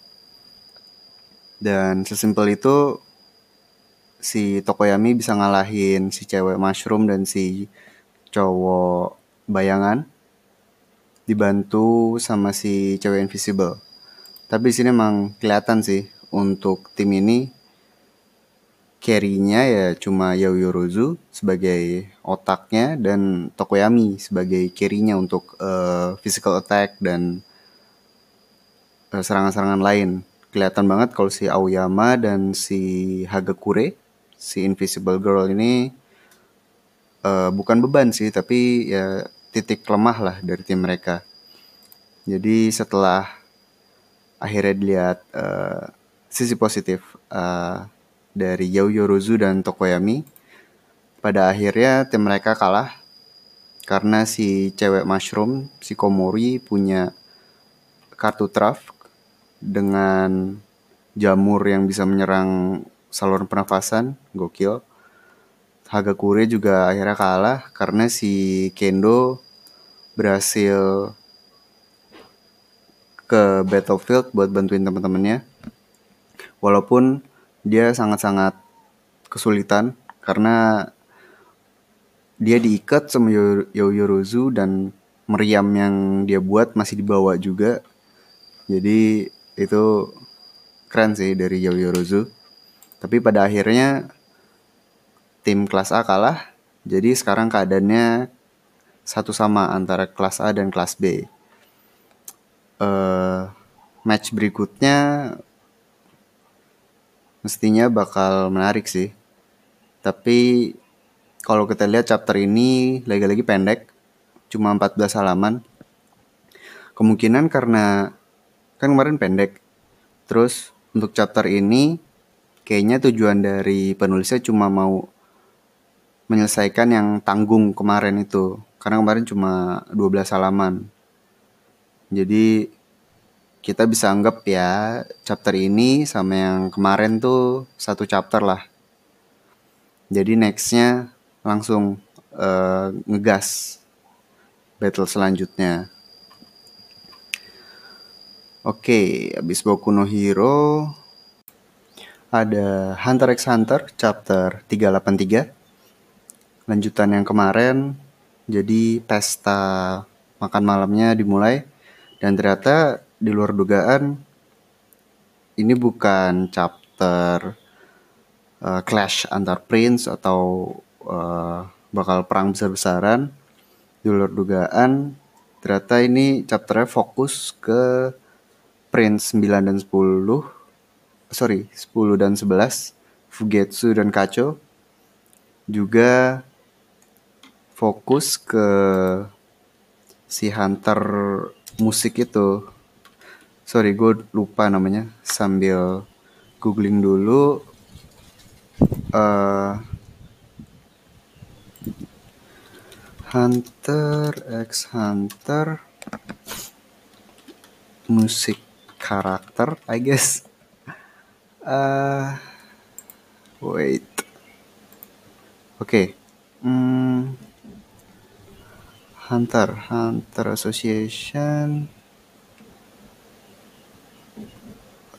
Dan sesimpel itu si Tokoyami bisa ngalahin si cewek mushroom dan si cowok bayangan dibantu sama si cewek invisible. Tapi sini emang kelihatan sih untuk tim ini carry-nya ya cuma Yaoyorozu sebagai otaknya dan Tokoyami sebagai carry-nya untuk uh, physical attack dan serangan serangan-serangan lain. Kelihatan banget kalau si Aoyama dan si Hagakure, si Invisible Girl ini uh, bukan beban sih tapi ya titik lemah lah dari tim mereka. Jadi setelah akhirnya dilihat uh, sisi positif uh, dari Yaoyorozu dan Tokoyami pada akhirnya tim mereka kalah karena si cewek mushroom si Komori punya kartu traf dengan jamur yang bisa menyerang saluran pernafasan. Gokil Hagakure juga akhirnya kalah karena si Kendo berhasil ke battlefield buat bantuin teman-temannya. Walaupun dia sangat-sangat kesulitan karena dia diikat sama Yoyorozu dan meriam yang dia buat masih dibawa juga. Jadi itu keren sih dari Yoyorozu. Tapi pada akhirnya tim kelas A kalah. Jadi sekarang keadaannya satu sama antara kelas A dan kelas B. Uh, match berikutnya mestinya bakal menarik sih. Tapi kalau kita lihat chapter ini lagi-lagi pendek, cuma 14 halaman. Kemungkinan karena kan kemarin pendek. Terus untuk chapter ini kayaknya tujuan dari penulisnya cuma mau menyelesaikan yang tanggung kemarin itu. Karena kemarin cuma 12 halaman. Jadi kita bisa anggap ya chapter ini sama yang kemarin tuh satu chapter lah. Jadi nextnya langsung uh, ngegas battle selanjutnya. Oke, habis Boku no Hero ada Hunter x Hunter chapter 383 lanjutan yang kemarin. Jadi pesta makan malamnya dimulai. Dan ternyata di luar dugaan ini bukan chapter uh, clash antar prince atau uh, bakal perang besar-besaran. Di luar dugaan ternyata ini chapternya fokus ke prince 9 dan 10 sorry 10 dan 11 Fugetsu dan Kacho. Juga fokus ke si hunter musik itu. Sorry gue lupa namanya. Sambil googling dulu uh, Hunter X Hunter musik karakter I guess. Uh, wait. Oke okay. hmm, Hunter Hunter Association.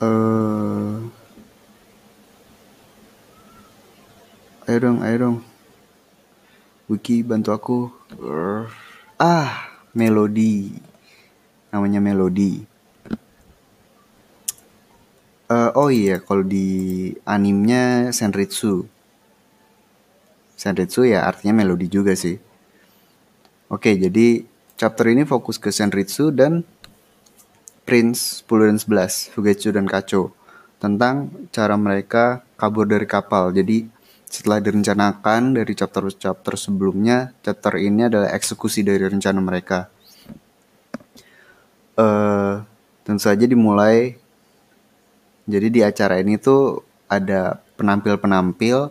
Uh, ayo dong ayo dong. Wiki bantu aku. Uh, ah melodi namanya melodi uh, oh iya kalau di animnya Senritsu. Senritsu ya artinya melodi juga sih Oke, jadi chapter ini fokus ke Senritsu dan Prince 10 dan 11, Fugetsu dan Kacho tentang cara mereka kabur dari kapal. Jadi setelah direncanakan dari chapter-chapter sebelumnya, chapter ini adalah eksekusi dari rencana mereka. Uh, tentu saja dimulai. Jadi di acara ini tuh ada penampil-penampil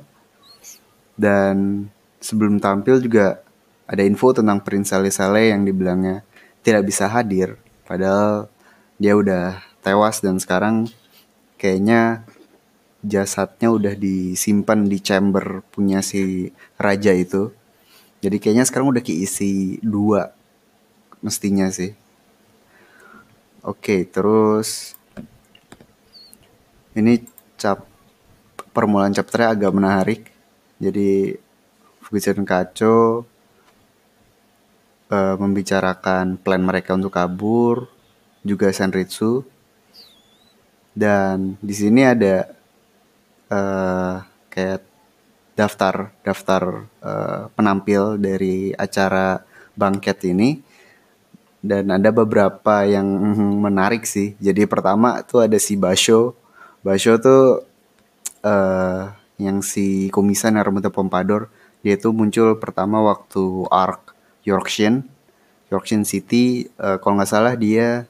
dan sebelum tampil juga ada info tentang Prince Saleh Saleh yang dibilangnya tidak bisa hadir. Padahal dia udah tewas dan sekarang kayaknya jasadnya udah disimpan di chamber punya si raja itu. Jadi kayaknya sekarang udah keisi dua mestinya sih. Oke terus ini cap permulaan chapternya agak menarik. Jadi Fujisan Kaco uh, membicarakan plan mereka untuk kabur, juga Senritsu. Dan di sini ada uh, kayak daftar daftar uh, penampil dari acara bangket ini dan ada beberapa yang menarik sih. Jadi pertama tuh ada si Basho. Basho tuh uh, yang si komisan Narumita Pompador dia tuh muncul pertama waktu arc Yorkshire Yorkshire City uh, kalau nggak salah dia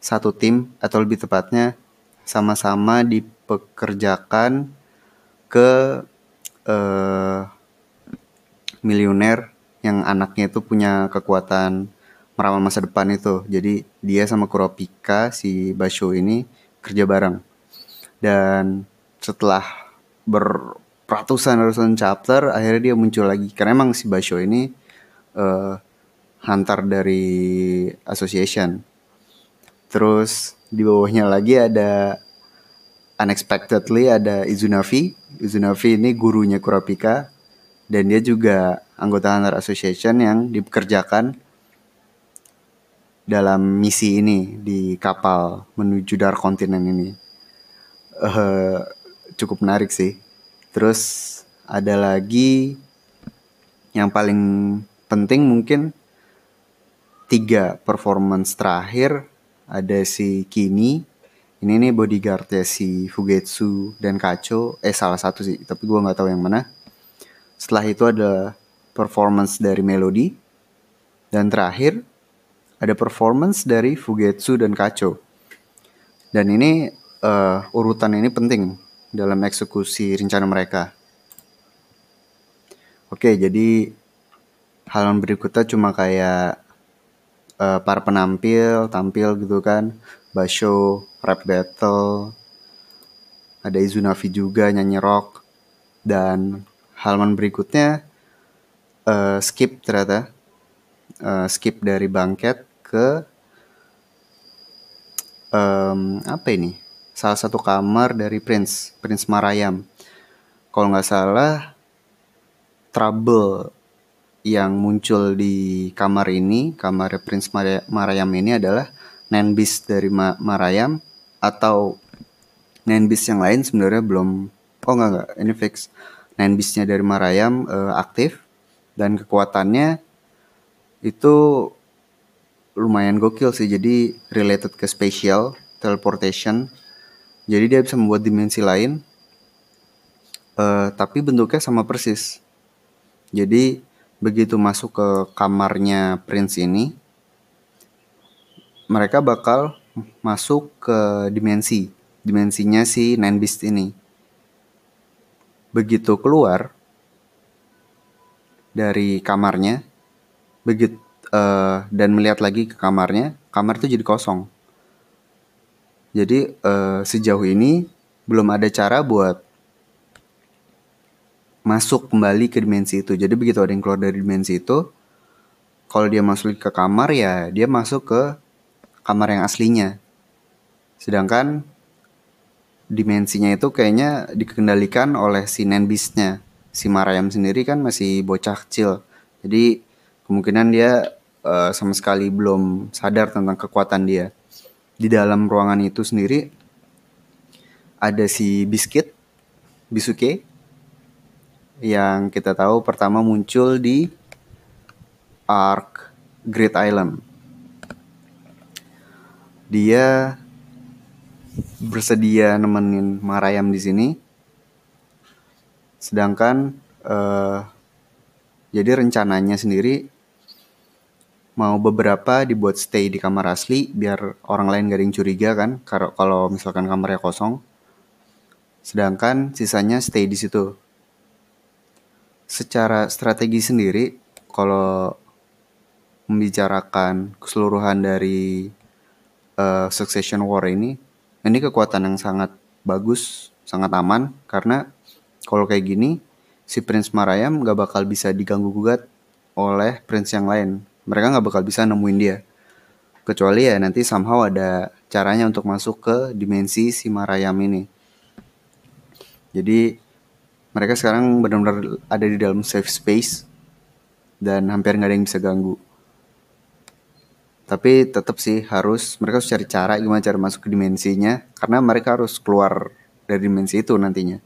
satu tim atau lebih tepatnya sama-sama dipekerjakan ke uh, miliuner yang anaknya itu punya kekuatan meramal masa depan itu. Jadi dia sama Kuropika si Basho ini kerja bareng. Dan setelah berratusan ratusan chapter akhirnya dia muncul lagi karena emang si Basho ini uh, hunter dari association. Terus di bawahnya lagi ada unexpectedly ada Izunafi. Izunafi ini gurunya Kurapika dan dia juga anggota Hunter Association yang dipekerjakan dalam misi ini di kapal menuju Dark Continent ini. Uh, cukup menarik sih. Terus ada lagi yang paling penting mungkin tiga performance terakhir ada si Kini ini nih bodyguardnya si Fugetsu dan Kacho. Eh salah satu sih tapi gue nggak tahu yang mana. Setelah itu ada performance dari Melody. Dan terakhir ada performance dari Fugetsu dan Kacho. Dan ini uh, urutan ini penting dalam eksekusi rencana mereka. Oke jadi halaman berikutnya cuma kayak uh, para penampil tampil gitu kan. Basho rap battle ada Izunafi juga nyanyi rock. Dan halaman berikutnya uh, skip ternyata. Uh, skip dari bangket ke um, apa ini? Salah satu kamar dari Prince Prince Marayam. Kalau nggak salah trouble yang muncul di kamar ini, kamar Prince Marayam ini adalah Nenbis dari Marayam atau nine beast yang lain sebenarnya belum oh enggak enggak ini fix. Nine beastnya dari Marayam uh, aktif dan kekuatannya itu lumayan gokil sih jadi related ke spatial teleportation. Jadi dia bisa membuat dimensi lain uh, tapi bentuknya sama persis. Jadi begitu masuk ke kamarnya Prince ini mereka bakal masuk ke dimensi dimensinya si Nine Beast ini. Begitu keluar dari kamarnya begitu uh, dan melihat lagi ke kamarnya kamar itu jadi kosong. Jadi uh, sejauh ini belum ada cara buat masuk kembali ke dimensi itu. Jadi begitu ada yang keluar dari dimensi itu, kalau dia masuk ke kamar ya dia masuk ke kamar yang aslinya. Sedangkan dimensinya itu kayaknya dikendalikan oleh si Nenbisnya. Si Marayam sendiri kan masih bocah kecil. Jadi kemungkinan dia uh, sama sekali belum sadar tentang kekuatan dia. Di dalam ruangan itu sendiri ada si Biscuit, Bisuke, yang kita tahu pertama muncul di Ark Great Island. Dia bersedia nemenin Marayam di sini. Sedangkan uh, jadi rencananya sendiri mau beberapa dibuat stay di kamar asli biar orang lain gak ada yang curiga kan kalau misalkan kamarnya kosong. Sedangkan sisanya stay di situ secara strategi sendiri kalau membicarakan keseluruhan dari uh, Succession War ini ini kekuatan yang sangat bagus sangat aman karena kalau kayak gini si Prince Marayam gak bakal bisa diganggu gugat oleh Prince yang lain. Mereka gak bakal bisa nemuin dia. Kecuali ya nanti somehow ada caranya untuk masuk ke dimensi si Marayam ini. Jadi mereka sekarang benar-benar ada di dalam safe space dan hampir nggak ada yang bisa ganggu. Tapi tetap sih harus mereka harus cari cara gimana cara masuk ke dimensinya karena mereka harus keluar dari dimensi itu nantinya.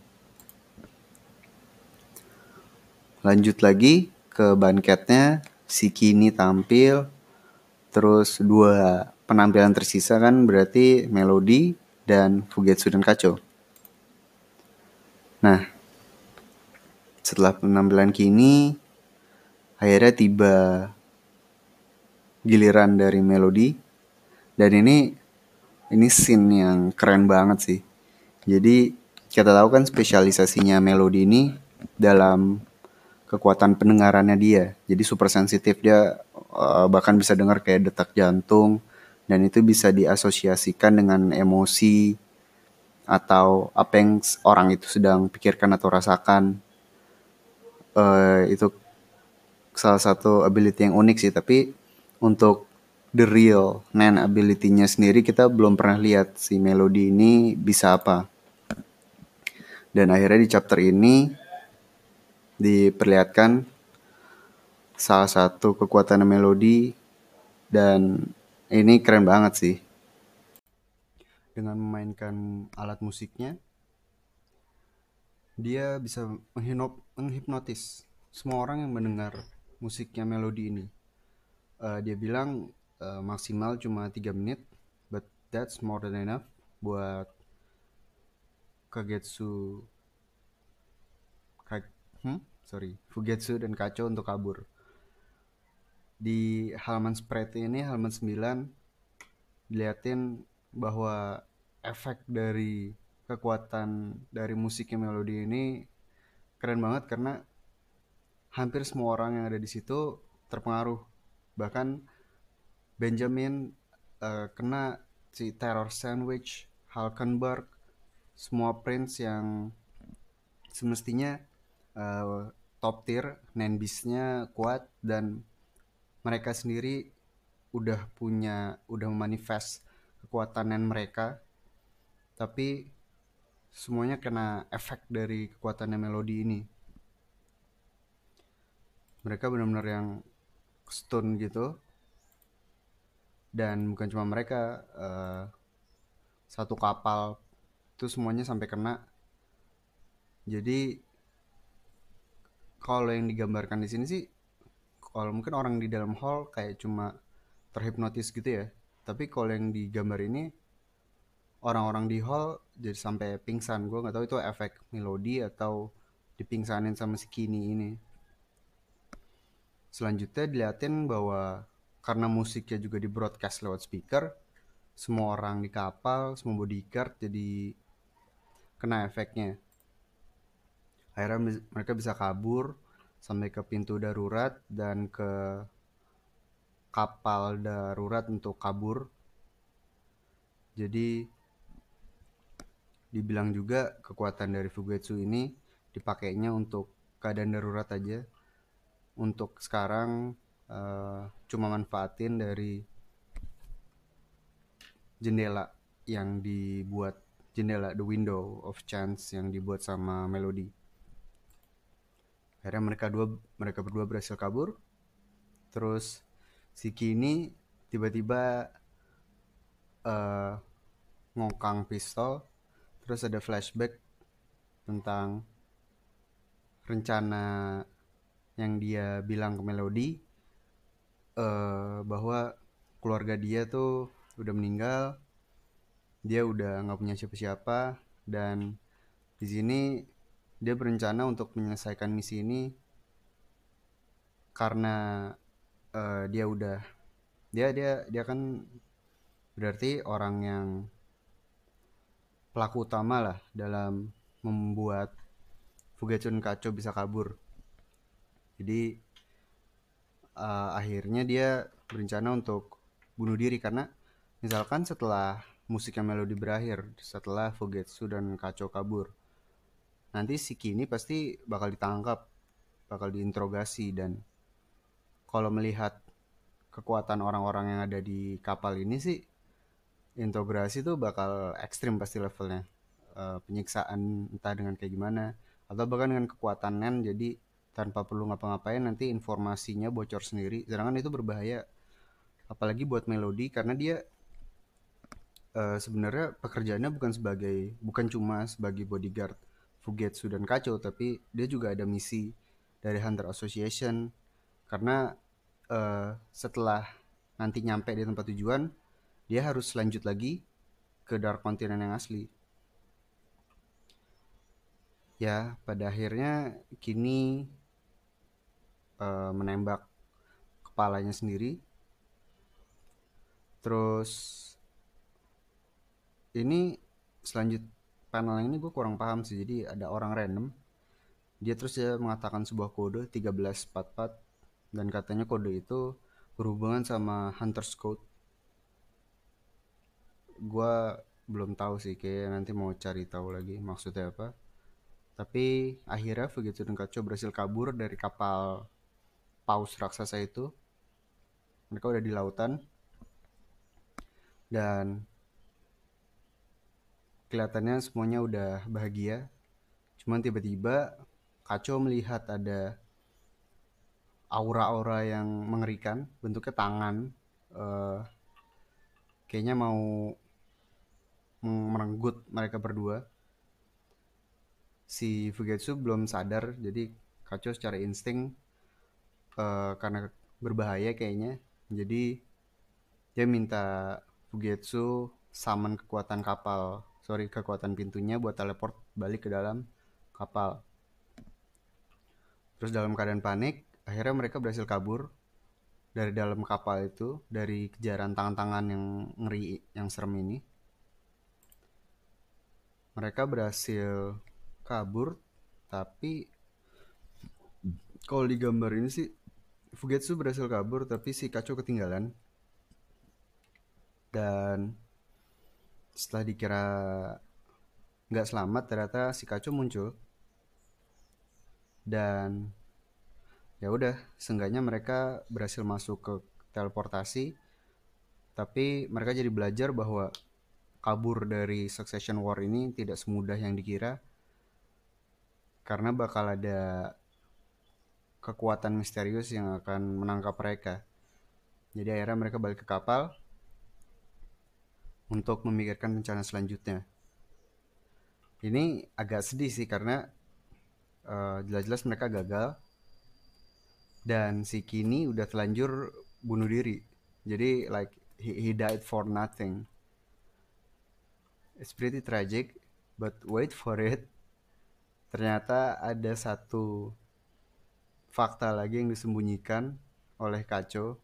Lanjut lagi ke banketnya si Kini tampil terus dua penampilan tersisa kan berarti Melody dan Fugetsu dan Kacho nah setelah penampilan kini akhirnya tiba giliran dari melodi. Dan ini ini scene yang keren banget sih. Jadi kita tahu kan spesialisasinya melodi ini dalam kekuatan pendengarannya dia. Jadi super sensitif dia uh, bahkan bisa dengar kayak detak jantung. Dan itu bisa diasosiasikan dengan emosi atau apa yang orang itu sedang pikirkan atau rasakan uh, itu salah satu ability yang unik sih tapi untuk the real Nan ability-nya sendiri kita belum pernah lihat si Melody ini bisa apa. Dan akhirnya di chapter ini diperlihatkan salah satu kekuatan Melody dan ini keren banget sih. Dengan memainkan alat musiknya dia bisa menghipnotis semua orang yang mendengar musiknya melodi ini. Uh, dia bilang uh, maksimal cuma 3 menit, but that's more than enough buat Kagetsu Ka hmm? sorry Fugetsu dan Kacho untuk kabur. Di halaman spread ini halaman 9 dilihatin bahwa efek dari kekuatan dari musiknya melodi ini keren banget karena hampir semua orang yang ada di situ terpengaruh. Bahkan Benjamin uh, kena si terror sandwich Halkenberg semua prince yang semestinya uh, top tier nenbisnya kuat dan mereka sendiri udah punya udah memanifest kekuatan nen mereka. Tapi semuanya kena efek dari kekuatannya melodi ini. Mereka benar-benar yang stun gitu. Dan bukan cuma mereka uh, satu kapal itu semuanya sampai kena. Jadi kalau yang digambarkan di sini sih kalau mungkin orang di dalam hall kayak cuma terhipnotis gitu ya. Tapi kalau yang digambar ini orang-orang di hall jadi sampai pingsan. Gue nggak tahu itu efek melodi atau dipingsanin sama si Kini ini. Selanjutnya diliatin bahwa karena musiknya juga di broadcast lewat speaker semua orang di kapal semua bodyguard jadi kena efeknya. Akhirnya mereka bisa kabur sampai ke pintu darurat dan ke kapal darurat untuk kabur. Jadi dibilang juga kekuatan dari Fugetsu ini dipakainya untuk keadaan darurat aja. Untuk sekarang uh, cuma manfaatin dari jendela yang dibuat jendela the window of chance yang dibuat sama Melody. Akhirnya mereka dua mereka berdua berhasil kabur. Terus si Kini tiba-tiba uh, ngokang pistol terus ada flashback tentang rencana yang dia bilang ke Melody uh, bahwa keluarga dia tuh udah meninggal dia udah nggak punya siapa-siapa dan di sini dia berencana untuk menyelesaikan misi ini karena uh, dia udah dia dia dia kan berarti orang yang pelaku utama lah dalam membuat Fugacun Kaco bisa kabur. Jadi uh, akhirnya dia berencana untuk bunuh diri karena misalkan setelah musiknya melodi berakhir, setelah Fugetsu dan Kaco kabur, nanti si Kini pasti bakal ditangkap, bakal diinterogasi dan kalau melihat kekuatan orang-orang yang ada di kapal ini sih integrasi tuh bakal ekstrim pasti levelnya. Uh, penyiksaan entah dengan kayak gimana atau bahkan dengan kekuatan Nen jadi tanpa perlu ngapa-ngapain nanti informasinya bocor sendiri. Sedangkan itu berbahaya apalagi buat melodi karena dia uh, sebenarnya pekerjaannya bukan sebagai bukan cuma sebagai bodyguard Fugetsu dan Kacho tapi dia juga ada misi dari Hunter Association. Karena uh, setelah nanti nyampe di tempat tujuan dia harus lanjut lagi ke Dark Continent yang asli. Ya pada akhirnya kini uh, menembak kepalanya sendiri. Terus ini selanjut panel ini gue kurang paham sih jadi ada orang random. Dia terus ya mengatakan sebuah kode 1344 dan katanya kode itu berhubungan sama Hunter's Code gue belum tahu sih kayak nanti mau cari tahu lagi maksudnya apa tapi akhirnya Fugetsu dan Kacho berhasil kabur dari kapal paus raksasa itu. Mereka udah di lautan. Dan kelihatannya semuanya udah bahagia. Cuman tiba-tiba Kacho melihat ada aura-aura yang mengerikan, bentuknya tangan. Uh, kayaknya mau merenggut mereka berdua. Si Fugetsu belum sadar jadi kacau secara insting uh, karena berbahaya kayaknya. Jadi dia minta Fugetsu summon kekuatan kapal sorry kekuatan pintunya buat teleport balik ke dalam kapal. Terus dalam keadaan panik akhirnya mereka berhasil kabur dari dalam kapal itu dari kejaran tangan-tangan yang ngeri yang serem ini mereka berhasil kabur tapi kalau di gambar ini sih Fugetsu berhasil kabur tapi si Kacho ketinggalan. Dan setelah dikira nggak selamat ternyata si Kacho muncul. Dan ya udah seenggaknya mereka berhasil masuk ke teleportasi tapi mereka jadi belajar bahwa kabur dari Succession War ini tidak semudah yang dikira karena bakal ada kekuatan misterius yang akan menangkap mereka. Jadi akhirnya mereka balik ke kapal untuk memikirkan rencana selanjutnya. ini agak sedih sih karena uh, jelas-jelas mereka gagal dan si Kini udah telanjur bunuh diri jadi like he, he died for nothing it's pretty tragic but wait for it. Ternyata ada satu fakta lagi yang disembunyikan oleh Kaco.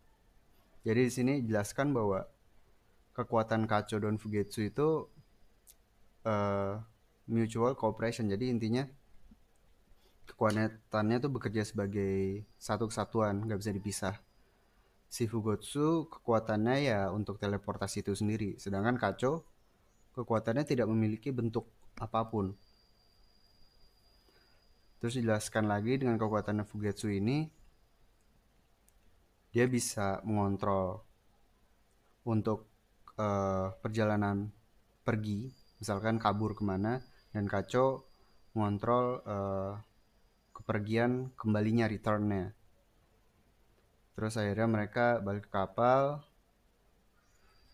Jadi di sini jelaskan bahwa kekuatan Kaco dan Fugetsu itu uh, mutual cooperation. Jadi intinya kekuatannya tuh bekerja sebagai satu kesatuan nggak bisa dipisah. Si Fugotsu kekuatannya ya untuk teleportasi itu sendiri. Sedangkan Kaco kekuatannya tidak memiliki bentuk apa pun. Terus dijelaskan lagi dengan kekuatan Fugetsu ini dia bisa mengontrol untuk uh, perjalanan pergi misalkan kabur ke mana dan Kaco mengontrol uh, kepergian kembalinya returnnya. Terus akhirnya mereka balik ke kapal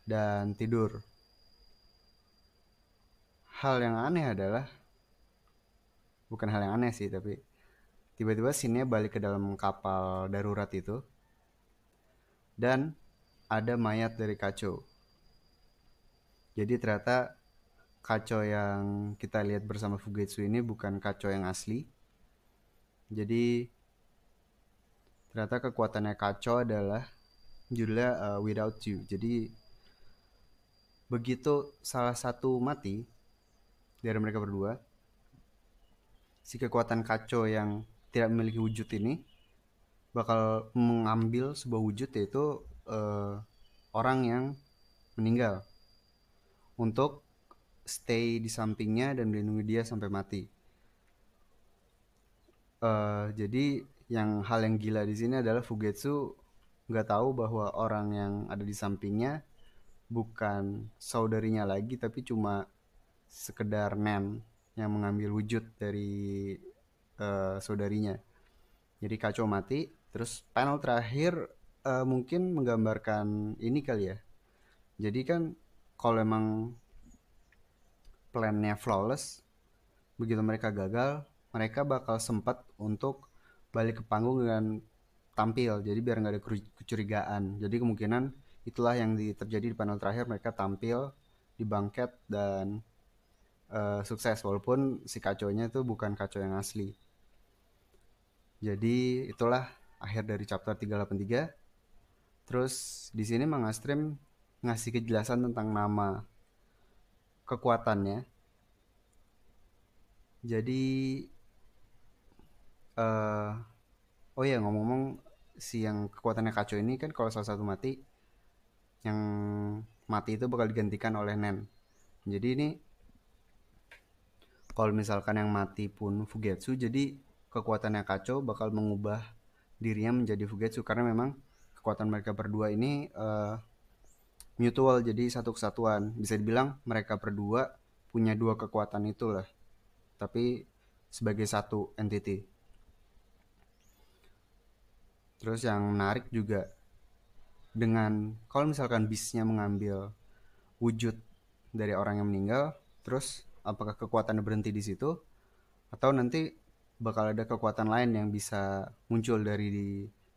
dan tidur hal yang aneh adalah bukan hal yang aneh sih tapi tiba-tiba sinnya balik ke dalam kapal darurat itu dan ada mayat dari Kaco jadi ternyata Kaco yang kita lihat bersama Fugetsu ini bukan Kaco yang asli jadi ternyata kekuatannya kacau adalah judulnya uh, Without You. Jadi begitu salah satu mati dari mereka berdua, si kekuatan kacau yang tidak memiliki wujud ini bakal mengambil sebuah wujud yaitu uh, orang yang meninggal untuk stay di sampingnya dan melindungi dia sampai mati. Uh, jadi yang hal yang gila di sini adalah Fugetsu nggak tahu bahwa orang yang ada di sampingnya bukan saudarinya lagi tapi cuma sekedar Nen yang mengambil wujud dari uh, saudarinya. Jadi kacau mati. Terus panel terakhir uh, mungkin menggambarkan ini kali ya. Jadi kan kalau emang plannya flawless, begitu mereka gagal, mereka bakal sempat untuk balik ke panggung dengan tampil jadi biar nggak ada kecurigaan jadi kemungkinan itulah yang terjadi di panel terakhir mereka tampil di bangket dan uh, sukses walaupun si kaconya itu bukan kacau yang asli. Jadi itulah akhir dari chapter 383 terus di sini Mang Astrim ngasih kejelasan tentang nama kekuatannya. Jadi uh, oh ya ngomong-ngomong si yang kekuatannya kacau ini kan kalau salah satu mati yang mati itu bakal digantikan oleh Nen. Jadi ini kalau misalkan yang mati pun Fugetsu jadi kekuatannya kacau bakal mengubah dirinya menjadi Fugetsu karena memang kekuatan mereka berdua ini uh, mutual jadi satu kesatuan bisa dibilang mereka berdua punya dua kekuatan itulah tapi sebagai satu entity. Terus yang menarik juga dengan kalau misalkan bisnya mengambil wujud dari orang yang meninggal terus apakah kekuatannya berhenti di situ atau nanti bakal ada kekuatan lain yang bisa muncul dari di,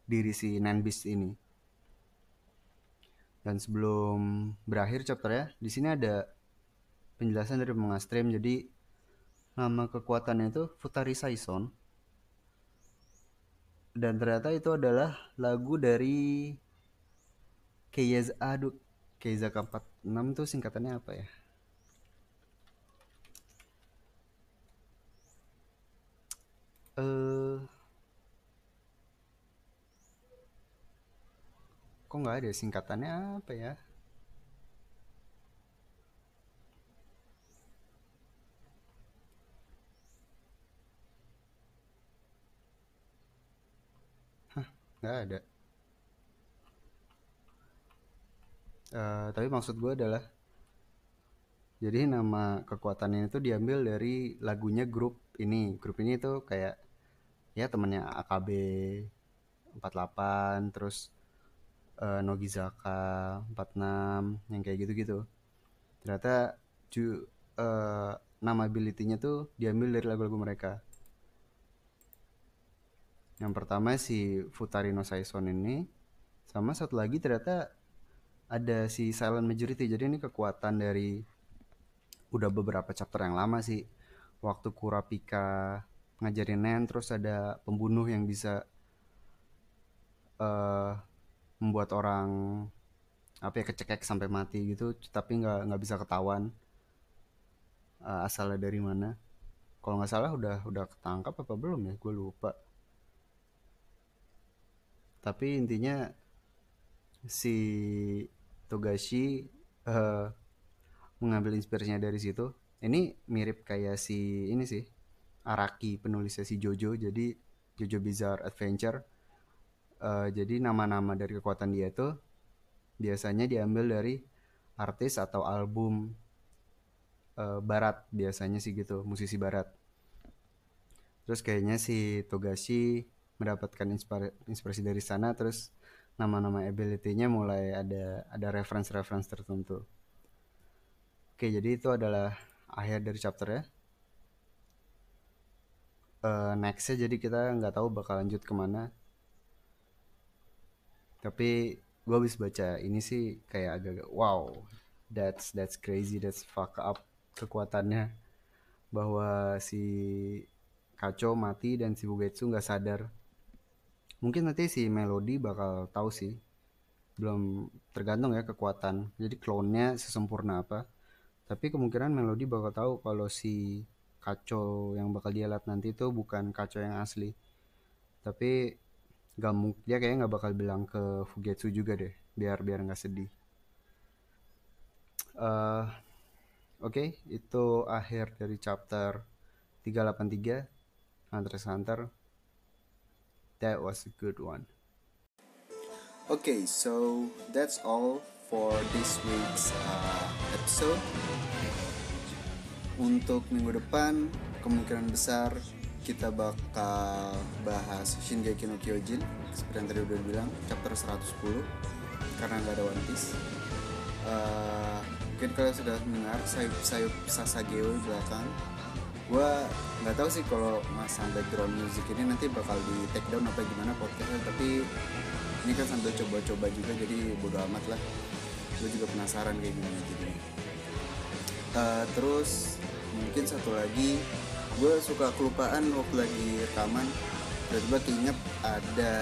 diri si Nanbis ini. Dan sebelum berakhir chapter ya di sini ada penjelasan dari Mengastream jadi nama kekuatannya itu Futari Saison. Dan ternyata itu adalah lagu dari Keiza aduh Keiza ke-46 tuh singkatannya apa ya eh kok nggak ada singkatannya? Apa ya? Nggak ada. Uh, tapi maksud gue adalah jadi nama kekuatannya itu diambil dari lagunya grup ini. Grup ini tuh kayak ya temennya AKB 48 terus uh, Nogizaka 46 yang kayak gitu-gitu. Ternyata ju uh, nama ability-nya tuh diambil dari lagu-lagu mereka. Yang pertama si Futari no Saison ini sama satu lagi ternyata ada si Silent Majority. Jadi ini kekuatan dari udah beberapa chapter yang lama sih. Waktu Kurapika ngajarin Nen terus ada pembunuh yang bisa uh, membuat orang apa ya kecekek sampai mati gitu tapi nggak nggak bisa ketahuan uh, asalnya dari mana. Kalau nggak salah udah udah ketangkap apa belum ya? Gue lupa. Tapi intinya si Togashi uh, mengambil inspirasinya dari situ. Ini mirip kayak si ini sih Araki penulisnya si Jojo jadi Jojo Bizarre Adventure uh, jadi nama-nama dari kekuatan dia tuh biasanya diambil dari artis atau album uh, barat biasanya sih gitu musisi barat terus kayaknya si Togashi mendapatkan inspirasi dari sana terus nama-nama ability-nya mulai ada ada reference-reference tertentu. Oke, jadi itu adalah akhir dari chapter ya. Uh, nextnya jadi kita nggak tahu bakal lanjut ke mana. Tapi gue habis baca ini sih kayak agak wow, that's that's crazy, that's fuck up kekuatannya. Bahwa si Kaco mati dan si Bugetsu nggak sadar. Mungkin nanti si Melody bakal tahu sih. Belum tergantung ya kekuatan. Jadi klonnya sesempurna apa. Tapi kemungkinan Melody bakal tahu kalau si kacau yang bakal dia lihat nanti itu bukan kacau yang asli tapi gak dia kayaknya nggak bakal bilang ke Fugetsu juga deh biar biar nggak sedih uh, oke okay, itu akhir dari chapter 383 Hunter x Hunter that was a good one. Okay, so that's all for this week's uh, episode. Untuk minggu depan, kemungkinan besar kita bakal bahas Shingeki no Kyojin seperti yang tadi udah bilang chapter 110 karena nggak ada One Piece. Uh, mungkin kalian sudah mendengar sayup-sayup Sasageo belakang. Gue nggak tahu sih kalau masang background music ini nanti bakal di take down apa gimana podcastnya tapi ini kan sambil coba-coba juga jadi bodo amat lah. Gue juga penasaran kayak gimana jadi uh, terus mungkin satu lagi gue suka kelupaan waktu lagi rekaman. Tiba-tiba keinget ada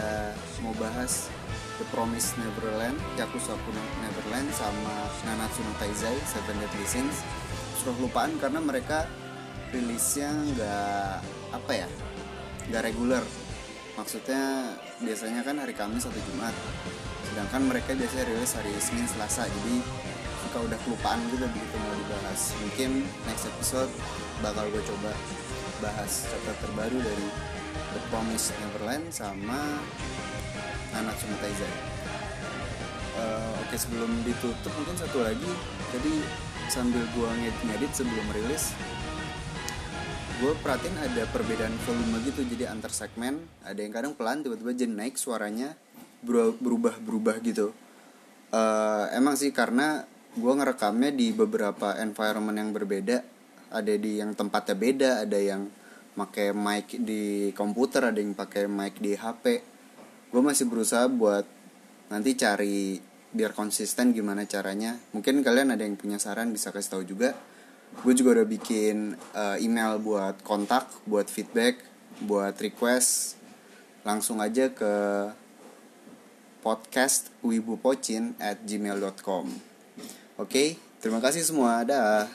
mau bahas The Promise Neverland, Yakuza Neverland sama Nanatsu no Taizai Seven Deadly Sins. Suka kelupaan karena mereka rilisnya nggak apa ya nggak reguler. Maksudnya biasanya kan hari Kamis atau Jumat. Sedangkan mereka biasanya rilis hari Senin Selasa. Jadi suka udah kelupaan gitu begitu mau dibahas. Mungkin next episode bakal gue coba bahas chapter terbaru dari The Promise Neverland sama anak Sumataiza uh, oke okay, sebelum ditutup mungkin satu lagi. Jadi sambil gue ngedit-ngedit sebelum rilis gue perhatiin ada perbedaan volume gitu. Jadi antar segmen ada yang kadang pelan tiba-tiba jadi naik suaranya berubah berubah gitu. Uh, emang sih karena gue ngerekamnya di beberapa environment yang berbeda. Ada di yang tempatnya beda ada yang pakai mic di komputer ada yang pakai mic di HP gue masih berusaha buat nanti cari biar konsisten gimana caranya. Mungkin kalian ada yang punya saran bisa kasih tahu juga. Gue juga udah bikin uh, email buat kontak buat feedback buat request. Langsung aja ke podcast wibupocin at gmail.com oke terima kasih semua. Dah